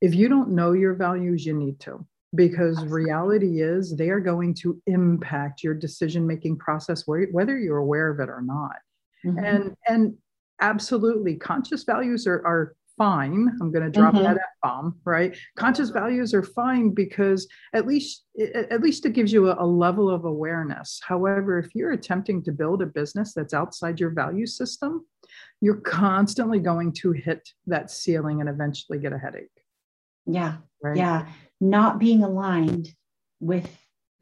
C: if you don't know your values, you need to, because reality is they are going to impact your decision making process, whether you're aware of it or not. Mm-hmm. And and absolutely, conscious values are are fine. I'm going to drop mm-hmm. that bomb, right? Conscious values are fine because at least at least it gives you a, a, level of awareness. However, if you're attempting to build a business that's outside your value system, you're constantly going to hit that ceiling and eventually get a headache.
A: Yeah. Right? Yeah. Not being aligned with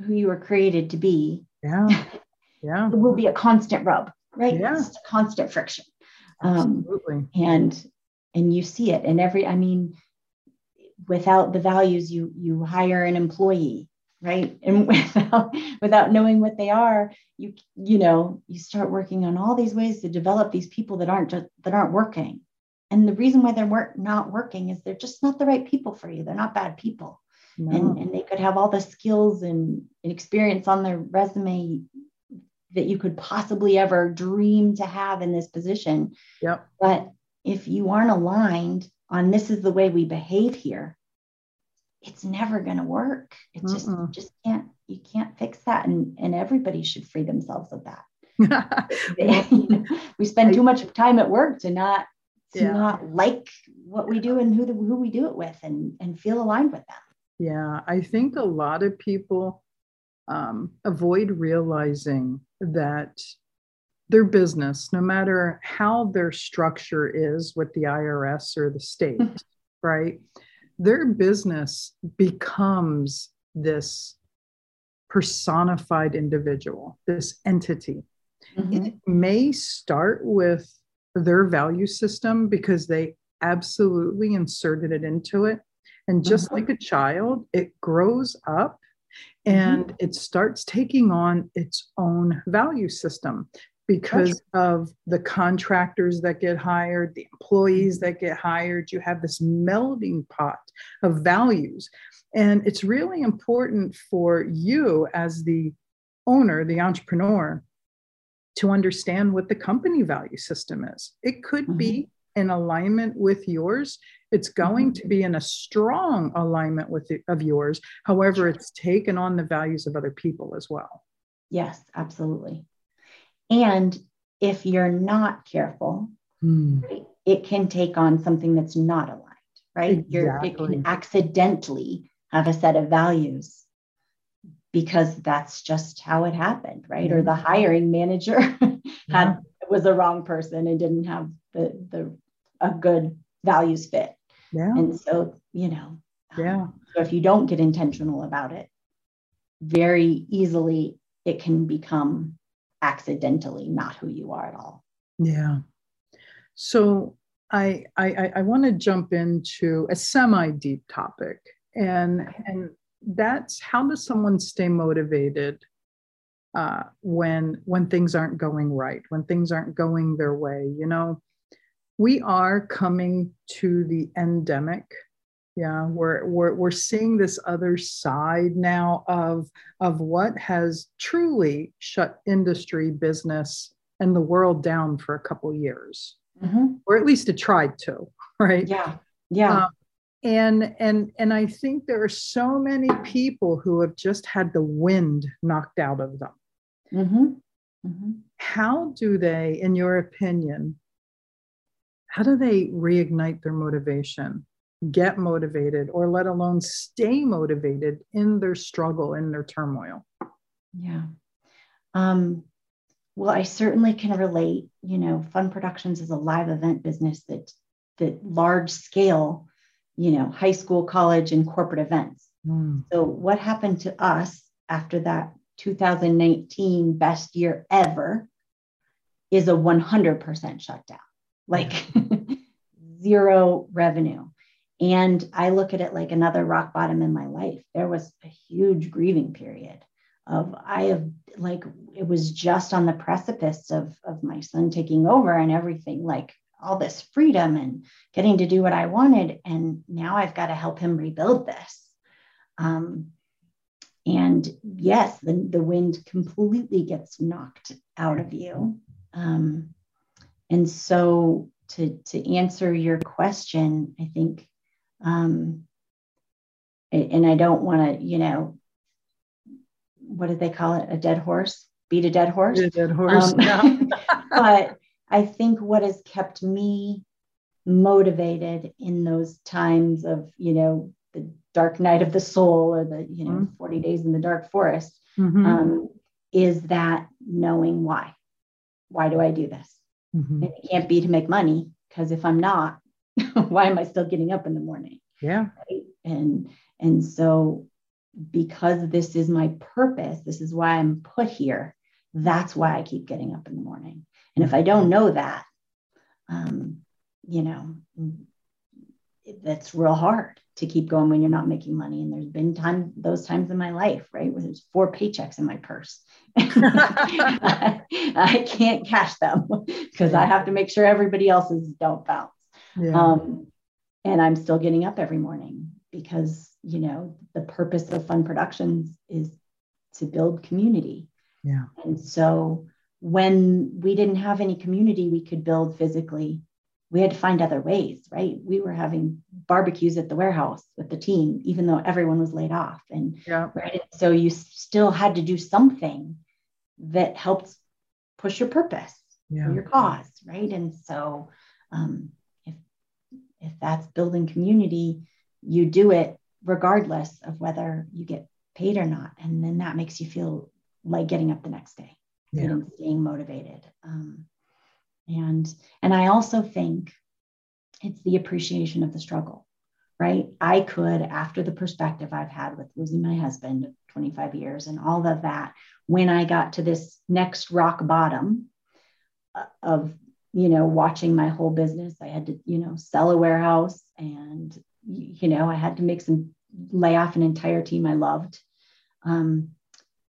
A: who you were created to be.
C: Yeah. Yeah.
A: it will be a constant rub, right?
C: Yeah.
A: It's constant friction.
C: Um, Absolutely. Um,
A: and and you see it. And every i mean without the values you you hire an employee right? And without without knowing what they are you you know you start working on all these ways to develop these people that aren't just that aren't working. And the reason why they're work, not working is they're just not the right people for you. They're not bad people. No. and, and they could have all the skills and, and experience on their resume that you could possibly ever dream to have in this position.
C: Yep.
A: But if you aren't aligned on this is the way we behave here, it's never going to work. It just Mm-mm. just can't you can't fix that and and everybody should free themselves of that. we spend too much time at work to not to yeah. not like what we do and who the, who we do it with and and feel aligned with them.
C: Yeah, I think a lot of people um, avoid realizing that their business, no matter how their structure is with the IRS or the state, mm-hmm. right? Their business becomes this personified individual, this entity. Mm-hmm. It may start with their value system because they absolutely inserted it into it. And just mm-hmm. like a child, it grows up mm-hmm. and mm-hmm. it starts taking on its own value system because of the contractors that get hired, the employees that get hired. You have this melding pot of values. And it's really important for you as the owner, the entrepreneur, to understand what the company value system is. It could mm-hmm. be in alignment with yours. It's going mm-hmm. to be in a strong alignment with the, of yours. However, it's taken on the values of other people as well.
A: Yes, absolutely. And if you're not careful,
C: mm.
A: it can take on something that's not aligned, right? Exactly. You're, it can accidentally have a set of values because that's just how it happened, right? Or the hiring manager had yeah. was the wrong person and didn't have the the a good values fit.
C: Yeah.
A: And so, you know,
C: yeah. Um,
A: so if you don't get intentional about it, very easily it can become accidentally not who you are at all.
C: Yeah. So I I, I want to jump into a semi deep topic, and and that's how does someone stay motivated uh, when when things aren't going right, when things aren't going their way? You know, we are coming to the endemic yeah we're, we're we're seeing this other side now of of what has truly shut industry business and the world down for a couple years
A: mm-hmm.
C: or at least it tried to right
A: yeah yeah
C: um, and and and i think there are so many people who have just had the wind knocked out of them
A: mm-hmm. Mm-hmm.
C: how do they in your opinion how do they reignite their motivation get motivated or let alone stay motivated in their struggle in their turmoil.
A: Yeah. Um, well i certainly can relate you know fun productions is a live event business that that large scale you know high school college and corporate events.
C: Mm.
A: so what happened to us after that 2019 best year ever is a 100% shutdown. Like zero revenue and I look at it like another rock bottom in my life. There was a huge grieving period of I have like it was just on the precipice of of my son taking over and everything like all this freedom and getting to do what I wanted and now I've got to help him rebuild this. Um, and yes, the, the wind completely gets knocked out of you. Um, and so to to answer your question, I think, um, and I don't want to, you know, what did they call it? A dead horse? Beat a dead horse?
C: Beat a dead horse. Um, yeah.
A: but I think what has kept me motivated in those times of, you know, the dark night of the soul or the, you know, mm-hmm. 40 days in the dark forest mm-hmm. um, is that knowing why. Why do I do this? Mm-hmm. It can't be to make money because if I'm not, why am I still getting up in the morning?
C: Yeah.
A: Right? And and so because this is my purpose, this is why I'm put here. That's why I keep getting up in the morning. And if I don't know that, um, you know, that's real hard to keep going when you're not making money. And there's been time those times in my life, right, where there's four paychecks in my purse. I can't cash them because I have to make sure everybody else's don't bounce. Yeah. Um, and I'm still getting up every morning because you know the purpose of fun productions is to build community.
C: Yeah.
A: And so when we didn't have any community we could build physically, we had to find other ways, right? We were having barbecues at the warehouse with the team, even though everyone was laid off. And
C: yeah.
A: right. So you still had to do something that helped push your purpose yeah. your cause, right? And so um, if that's building community, you do it regardless of whether you get paid or not. And then that makes you feel like getting up the next day yeah. and staying motivated. Um, and and i also think it's the appreciation of the struggle right i could after the perspective i've had with losing my husband 25 years and all of that when i got to this next rock bottom uh, of you know watching my whole business i had to you know sell a warehouse and you know i had to make some lay off an entire team i loved um,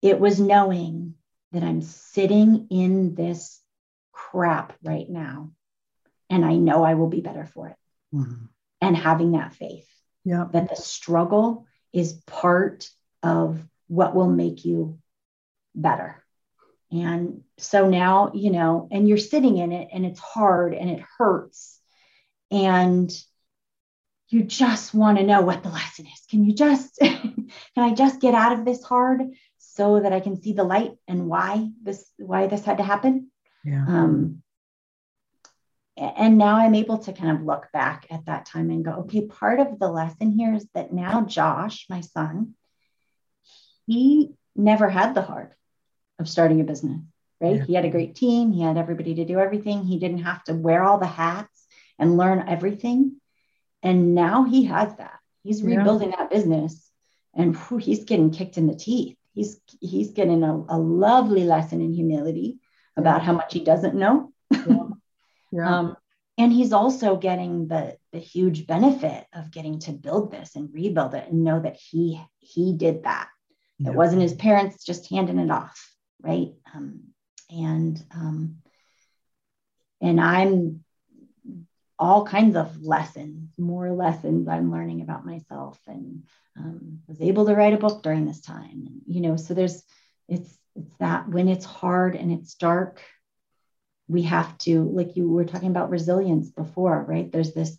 A: it was knowing that i'm sitting in this crap right now. And I know I will be better for it. Mm-hmm. And having that faith
C: yeah.
A: that the struggle is part of what will make you better. And so now, you know, and you're sitting in it and it's hard and it hurts. And you just want to know what the lesson is. Can you just, can I just get out of this hard so that I can see the light and why this, why this had to happen?
C: Yeah.
A: Um, and now I'm able to kind of look back at that time and go, okay, part of the lesson here is that now Josh, my son, he never had the heart of starting a business, right? Yeah. He had a great team, he had everybody to do everything. He didn't have to wear all the hats and learn everything. And now he has that. He's rebuilding yeah. that business and whew, he's getting kicked in the teeth. He's he's getting a, a lovely lesson in humility about how much he doesn't know. Yeah. yeah. Um, and he's also getting the the huge benefit of getting to build this and rebuild it and know that he he did that. Yeah. It wasn't his parents just handing it off, right? Um, and um, and I'm all kinds of lessons, more lessons I'm learning about myself, and um, was able to write a book during this time. And, you know, so there's it's it's that when it's hard and it's dark, we have to, like you were talking about resilience before, right? There's this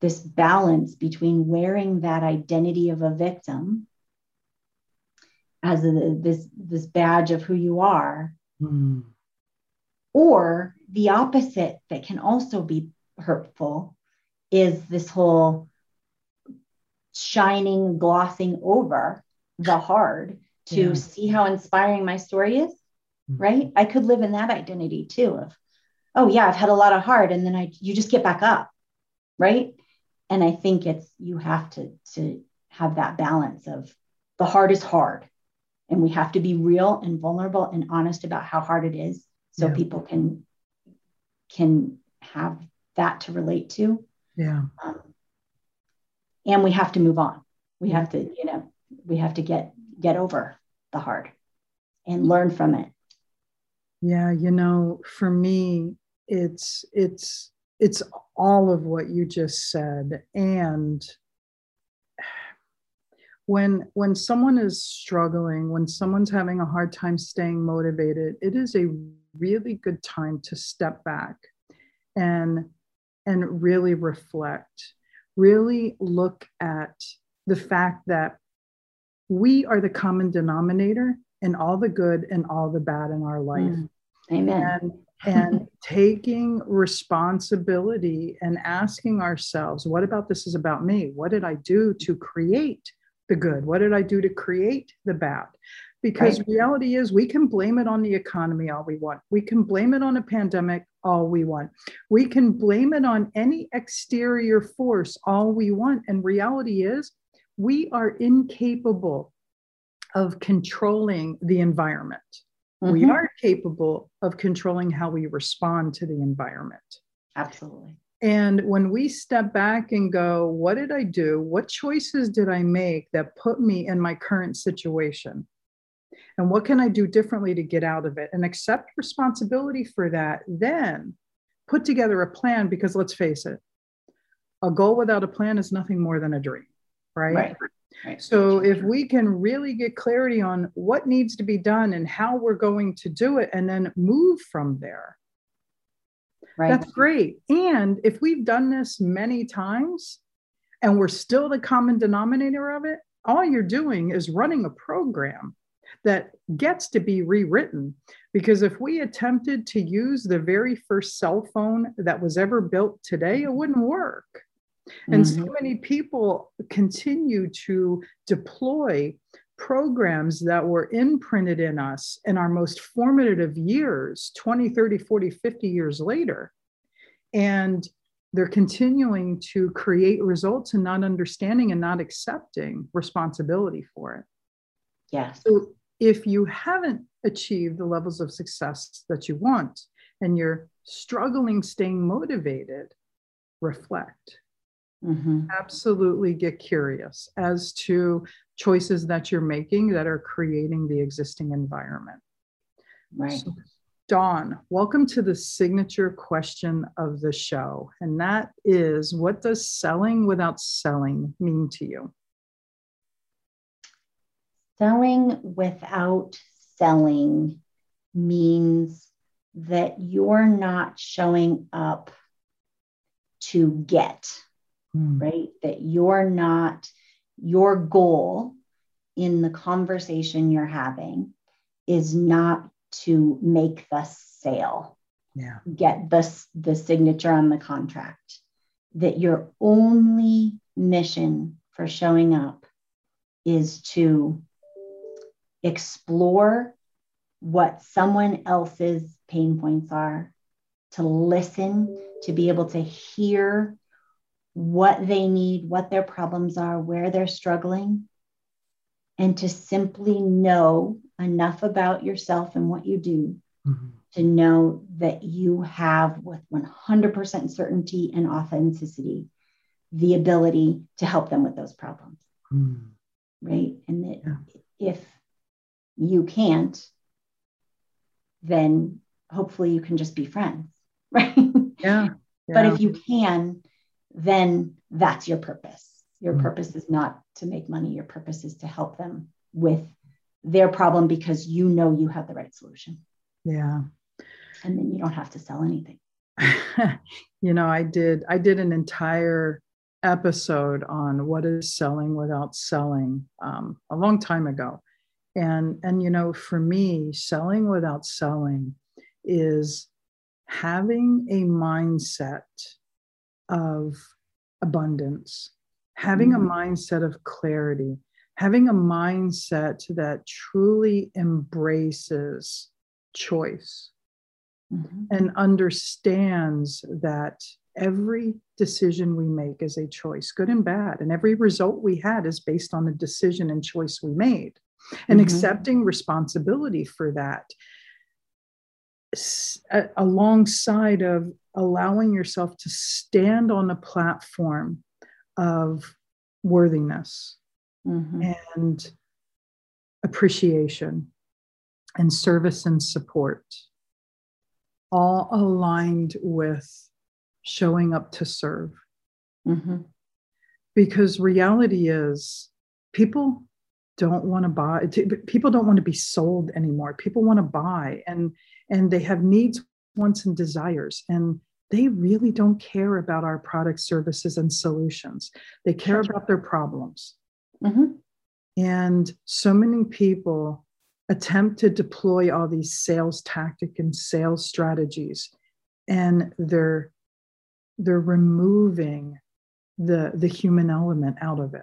A: this balance between wearing that identity of a victim as a, this this badge of who you are mm. or the opposite that can also be hurtful is this whole shining glossing over the hard to yeah. see how inspiring my story is mm-hmm. right i could live in that identity too of oh yeah i've had a lot of hard and then i you just get back up right and i think it's you have to to have that balance of the hard is hard and we have to be real and vulnerable and honest about how hard it is so yeah. people can can have that to relate to.
C: Yeah. Um,
A: and we have to move on. We have to you know we have to get get over the hard and learn from it.
C: Yeah you know for me it's it's it's all of what you just said. And when when someone is struggling when someone's having a hard time staying motivated it is a really good time to step back and and really reflect, really look at the fact that we are the common denominator in all the good and all the bad in our life. Mm.
A: Amen.
C: And, and taking responsibility and asking ourselves, what about this is about me? What did I do to create the good? What did I do to create the bad? Because right. reality is, we can blame it on the economy all we want. We can blame it on a pandemic all we want. We can blame it on any exterior force all we want. And reality is, we are incapable of controlling the environment. Mm-hmm. We are capable of controlling how we respond to the environment.
A: Absolutely.
C: And when we step back and go, what did I do? What choices did I make that put me in my current situation? And what can I do differently to get out of it and accept responsibility for that? Then put together a plan because let's face it, a goal without a plan is nothing more than a dream, right?
A: Right. Right.
C: So if we can really get clarity on what needs to be done and how we're going to do it and then move from there. Right. That's great. And if we've done this many times and we're still the common denominator of it, all you're doing is running a program that gets to be rewritten. Because if we attempted to use the very first cell phone that was ever built today, it wouldn't work. And mm-hmm. so many people continue to deploy programs that were imprinted in us in our most formative years 20, 30, 40, 50 years later. And they're continuing to create results and not understanding and not accepting responsibility for it.
A: Yes.
C: So if you haven't achieved the levels of success that you want and you're struggling staying motivated, reflect Mm-hmm. Absolutely get curious as to choices that you're making that are creating the existing environment.
A: Right. So,
C: Dawn, welcome to the signature question of the show. And that is what does selling without selling mean to you?
A: Selling without selling means that you're not showing up to get mm. right? That you're not, your goal in the conversation you're having is not to make the sale,
C: yeah.
A: get the, the signature on the contract. That your only mission for showing up is to explore what someone else's pain points are, to listen, to be able to hear what they need, what their problems are, where they're struggling, and to simply know enough about yourself and what you do mm-hmm. to know that you have, with 100% certainty and authenticity, the ability to help them with those problems. Mm. Right. And that yeah. if you can't, then hopefully you can just be friends. Right.
C: Yeah. yeah.
A: But if you can, then that's your purpose. Your mm-hmm. purpose is not to make money, your purpose is to help them with their problem because you know you have the right solution.
C: Yeah.
A: And then you don't have to sell anything.
C: you know, I did I did an entire episode on what is selling without selling um, a long time ago and and you know for me selling without selling is having a mindset of abundance, having mm-hmm. a mindset of clarity, having a mindset that truly embraces choice mm-hmm. and understands that every decision we make is a choice, good and bad. And every result we had is based on the decision and choice we made. And mm-hmm. accepting responsibility for that alongside of allowing yourself to stand on the platform of worthiness mm-hmm. and appreciation and service and support, all aligned with showing up to serve. Mm-hmm. Because reality is, people don't want to buy people don't want to be sold anymore people want to buy and and they have needs wants and desires and they really don't care about our products, services, and solutions. They care about their problems. Mm-hmm. And so many people attempt to deploy all these sales tactic and sales strategies, and they're they're removing the the human element out of it.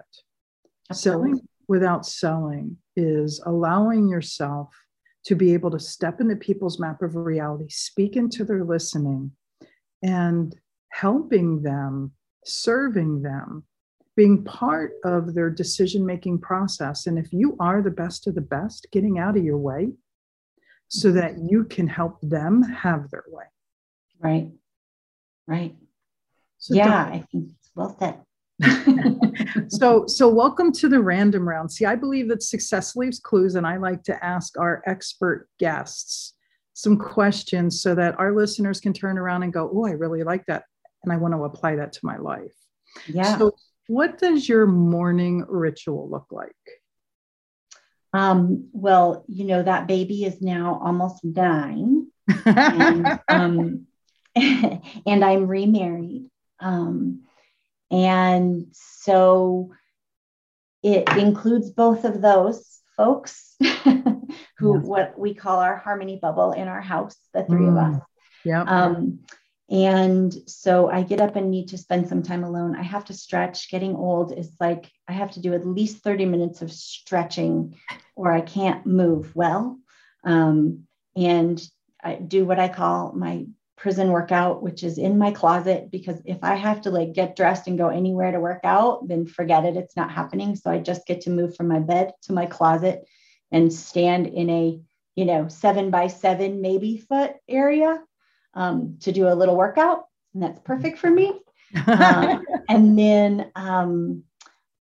C: Absolutely. Selling without selling is allowing yourself to be able to step into people's map of reality, speak into their listening, and helping them, serving them, being part of their decision making process. And if you are the best of the best, getting out of your way so that mm-hmm. you can help them have their way.
A: Right. Right. So yeah, I think it's well said.
C: so so welcome to the random round see i believe that success leaves clues and i like to ask our expert guests some questions so that our listeners can turn around and go oh i really like that and i want to apply that to my life.
A: Yeah.
C: So what does your morning ritual look like?
A: Um, well you know that baby is now almost nine and, um, and i'm remarried. Um, and so it includes both of those folks who what we call our harmony bubble in our house, the three mm. of us.
C: Yeah.
A: Um, and so I get up and need to spend some time alone. I have to stretch. Getting old is like I have to do at least 30 minutes of stretching or I can't move well. Um, and I do what I call my prison workout, which is in my closet, because if I have to like get dressed and go anywhere to work out, then forget it. It's not happening. So I just get to move from my bed to my closet and stand in a, you know, seven by seven, maybe foot area um, to do a little workout. And that's perfect for me. um, and then um,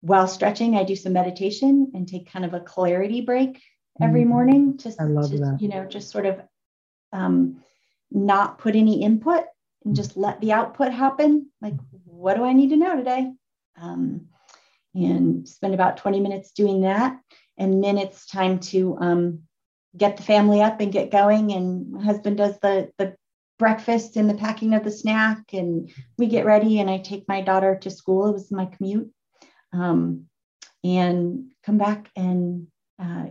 A: while stretching, I do some meditation and take kind of a clarity break every mm-hmm. morning. Love that. you know, just sort of um, not put any input and just let the output happen. Like, what do I need to know today? Um, and spend about 20 minutes doing that. And then it's time to um, get the family up and get going. And my husband does the, the breakfast and the packing of the snack. And we get ready, and I take my daughter to school. It was my commute. Um, and come back and uh,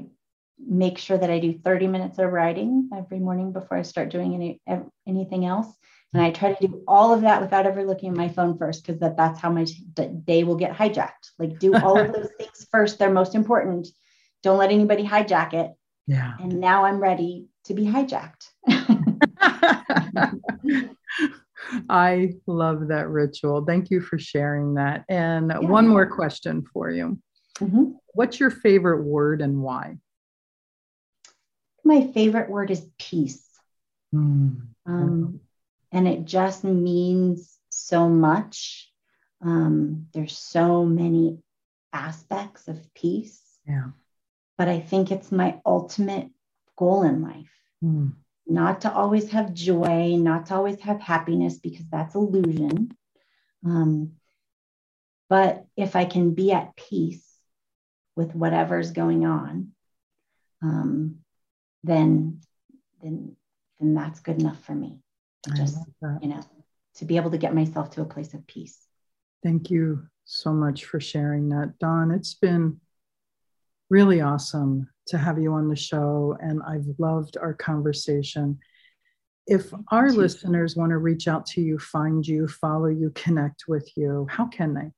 A: make sure that I do 30 minutes of writing every morning before I start doing any anything else. And I try to do all of that without ever looking at my phone first, because that, that's how my day will get hijacked. Like do all of those things first. They're most important. Don't let anybody hijack it.
C: Yeah.
A: And now I'm ready to be hijacked.
C: I love that ritual. Thank you for sharing that. And yeah. one more question for you. Mm-hmm. What's your favorite word and why?
A: my favorite word is peace. Mm. Um, and it just means so much. Um, there's so many aspects of peace.
C: Yeah.
A: But I think it's my ultimate goal in life. Mm. Not to always have joy, not to always have happiness, because that's illusion. Um, but if I can be at peace with whatever's going on, um, then then then that's good enough for me. Just you know, to be able to get myself to a place of peace.
C: Thank you so much for sharing that, Dawn. It's been really awesome to have you on the show, and I've loved our conversation. If our listeners want to reach out to you, find you, follow you, connect with you, how can they?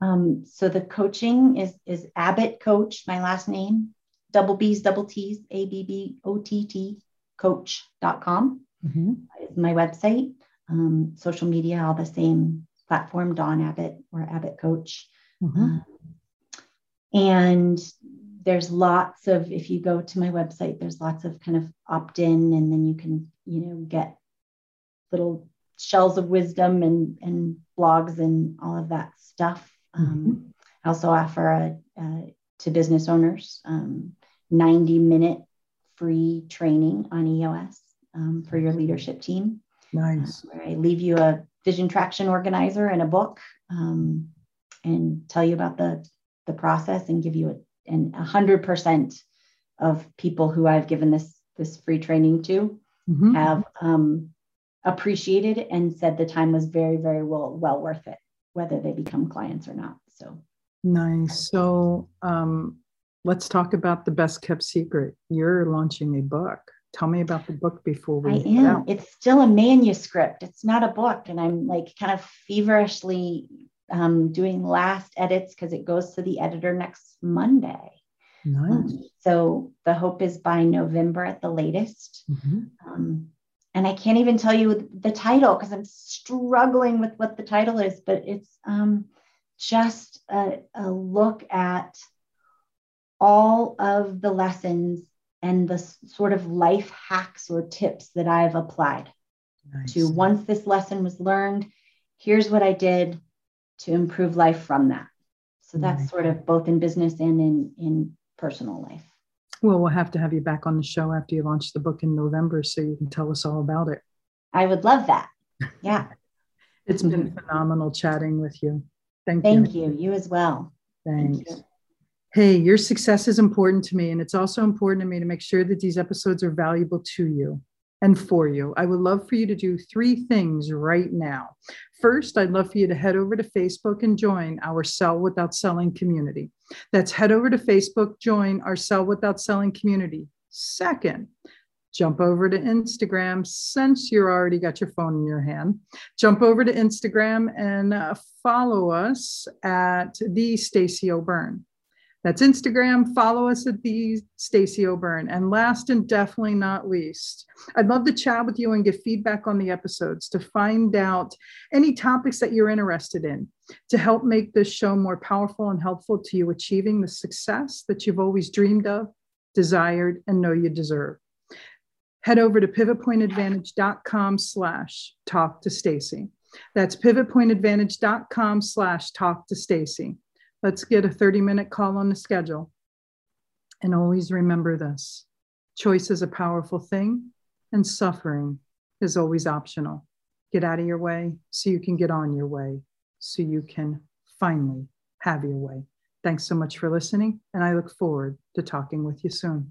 A: Um, so the coaching is is Abbott Coach, my last name, double B's, double T's, A B B O T T coach.com mm-hmm. is my website. Um, social media, all the same platform, Dawn Abbott or Abbott Coach. Mm-hmm. Uh, and there's lots of, if you go to my website, there's lots of kind of opt in, and then you can, you know, get little shells of wisdom and, and blogs and all of that stuff. Mm-hmm. Um, I also offer a, a to business owners, um, 90 minute free training on EOS um, for your leadership team.
C: Nice.
A: Uh, where I leave you a vision traction organizer and a book um, and tell you about the, the process and give you a, and 100% of people who I've given this, this free training to mm-hmm. have um, appreciated and said the time was very, very well, well worth it, whether they become clients or not. So
C: nice. So um, let's talk about the best kept secret. You're launching a book. Tell me about the book before we.
A: I am. It's still a manuscript. It's not a book, and I'm like kind of feverishly um, doing last edits because it goes to the editor next Monday. Nice. Um, so the hope is by November at the latest. Mm-hmm. Um, and I can't even tell you the title because I'm struggling with what the title is, but it's um, just a, a, look at all of the lessons and the sort of life hacks or tips that I've applied nice. to once this lesson was learned, here's what I did to improve life from that. So that's sort of both in business and in, in personal life.
C: Well, we'll have to have you back on the show after you launch the book in November so you can tell us all about it.
A: I would love that. Yeah.
C: it's been phenomenal chatting with you. Thank,
A: Thank you. Thank you. You as well.
C: Thanks. Thank you. Hey, your success is important to me, and it's also important to me to make sure that these episodes are valuable to you and for you. I would love for you to do three things right now. First, I'd love for you to head over to Facebook and join our Sell Without Selling community. That's head over to Facebook, join our Sell Without Selling community. Second, jump over to Instagram since you're already got your phone in your hand. Jump over to Instagram and uh, follow us at the Stacey O'Byrne. That's Instagram. Follow us at the Stacey O'Byrne. And last and definitely not least, I'd love to chat with you and get feedback on the episodes to find out any topics that you're interested in to help make this show more powerful and helpful to you achieving the success that you've always dreamed of, desired, and know you deserve. Head over to pivotpointadvantage.com slash talk to Stacey. That's pivotpointadvantage.com slash talk to Stacey. Let's get a 30 minute call on the schedule. And always remember this choice is a powerful thing, and suffering is always optional. Get out of your way so you can get on your way, so you can finally have your way. Thanks so much for listening, and I look forward to talking with you soon.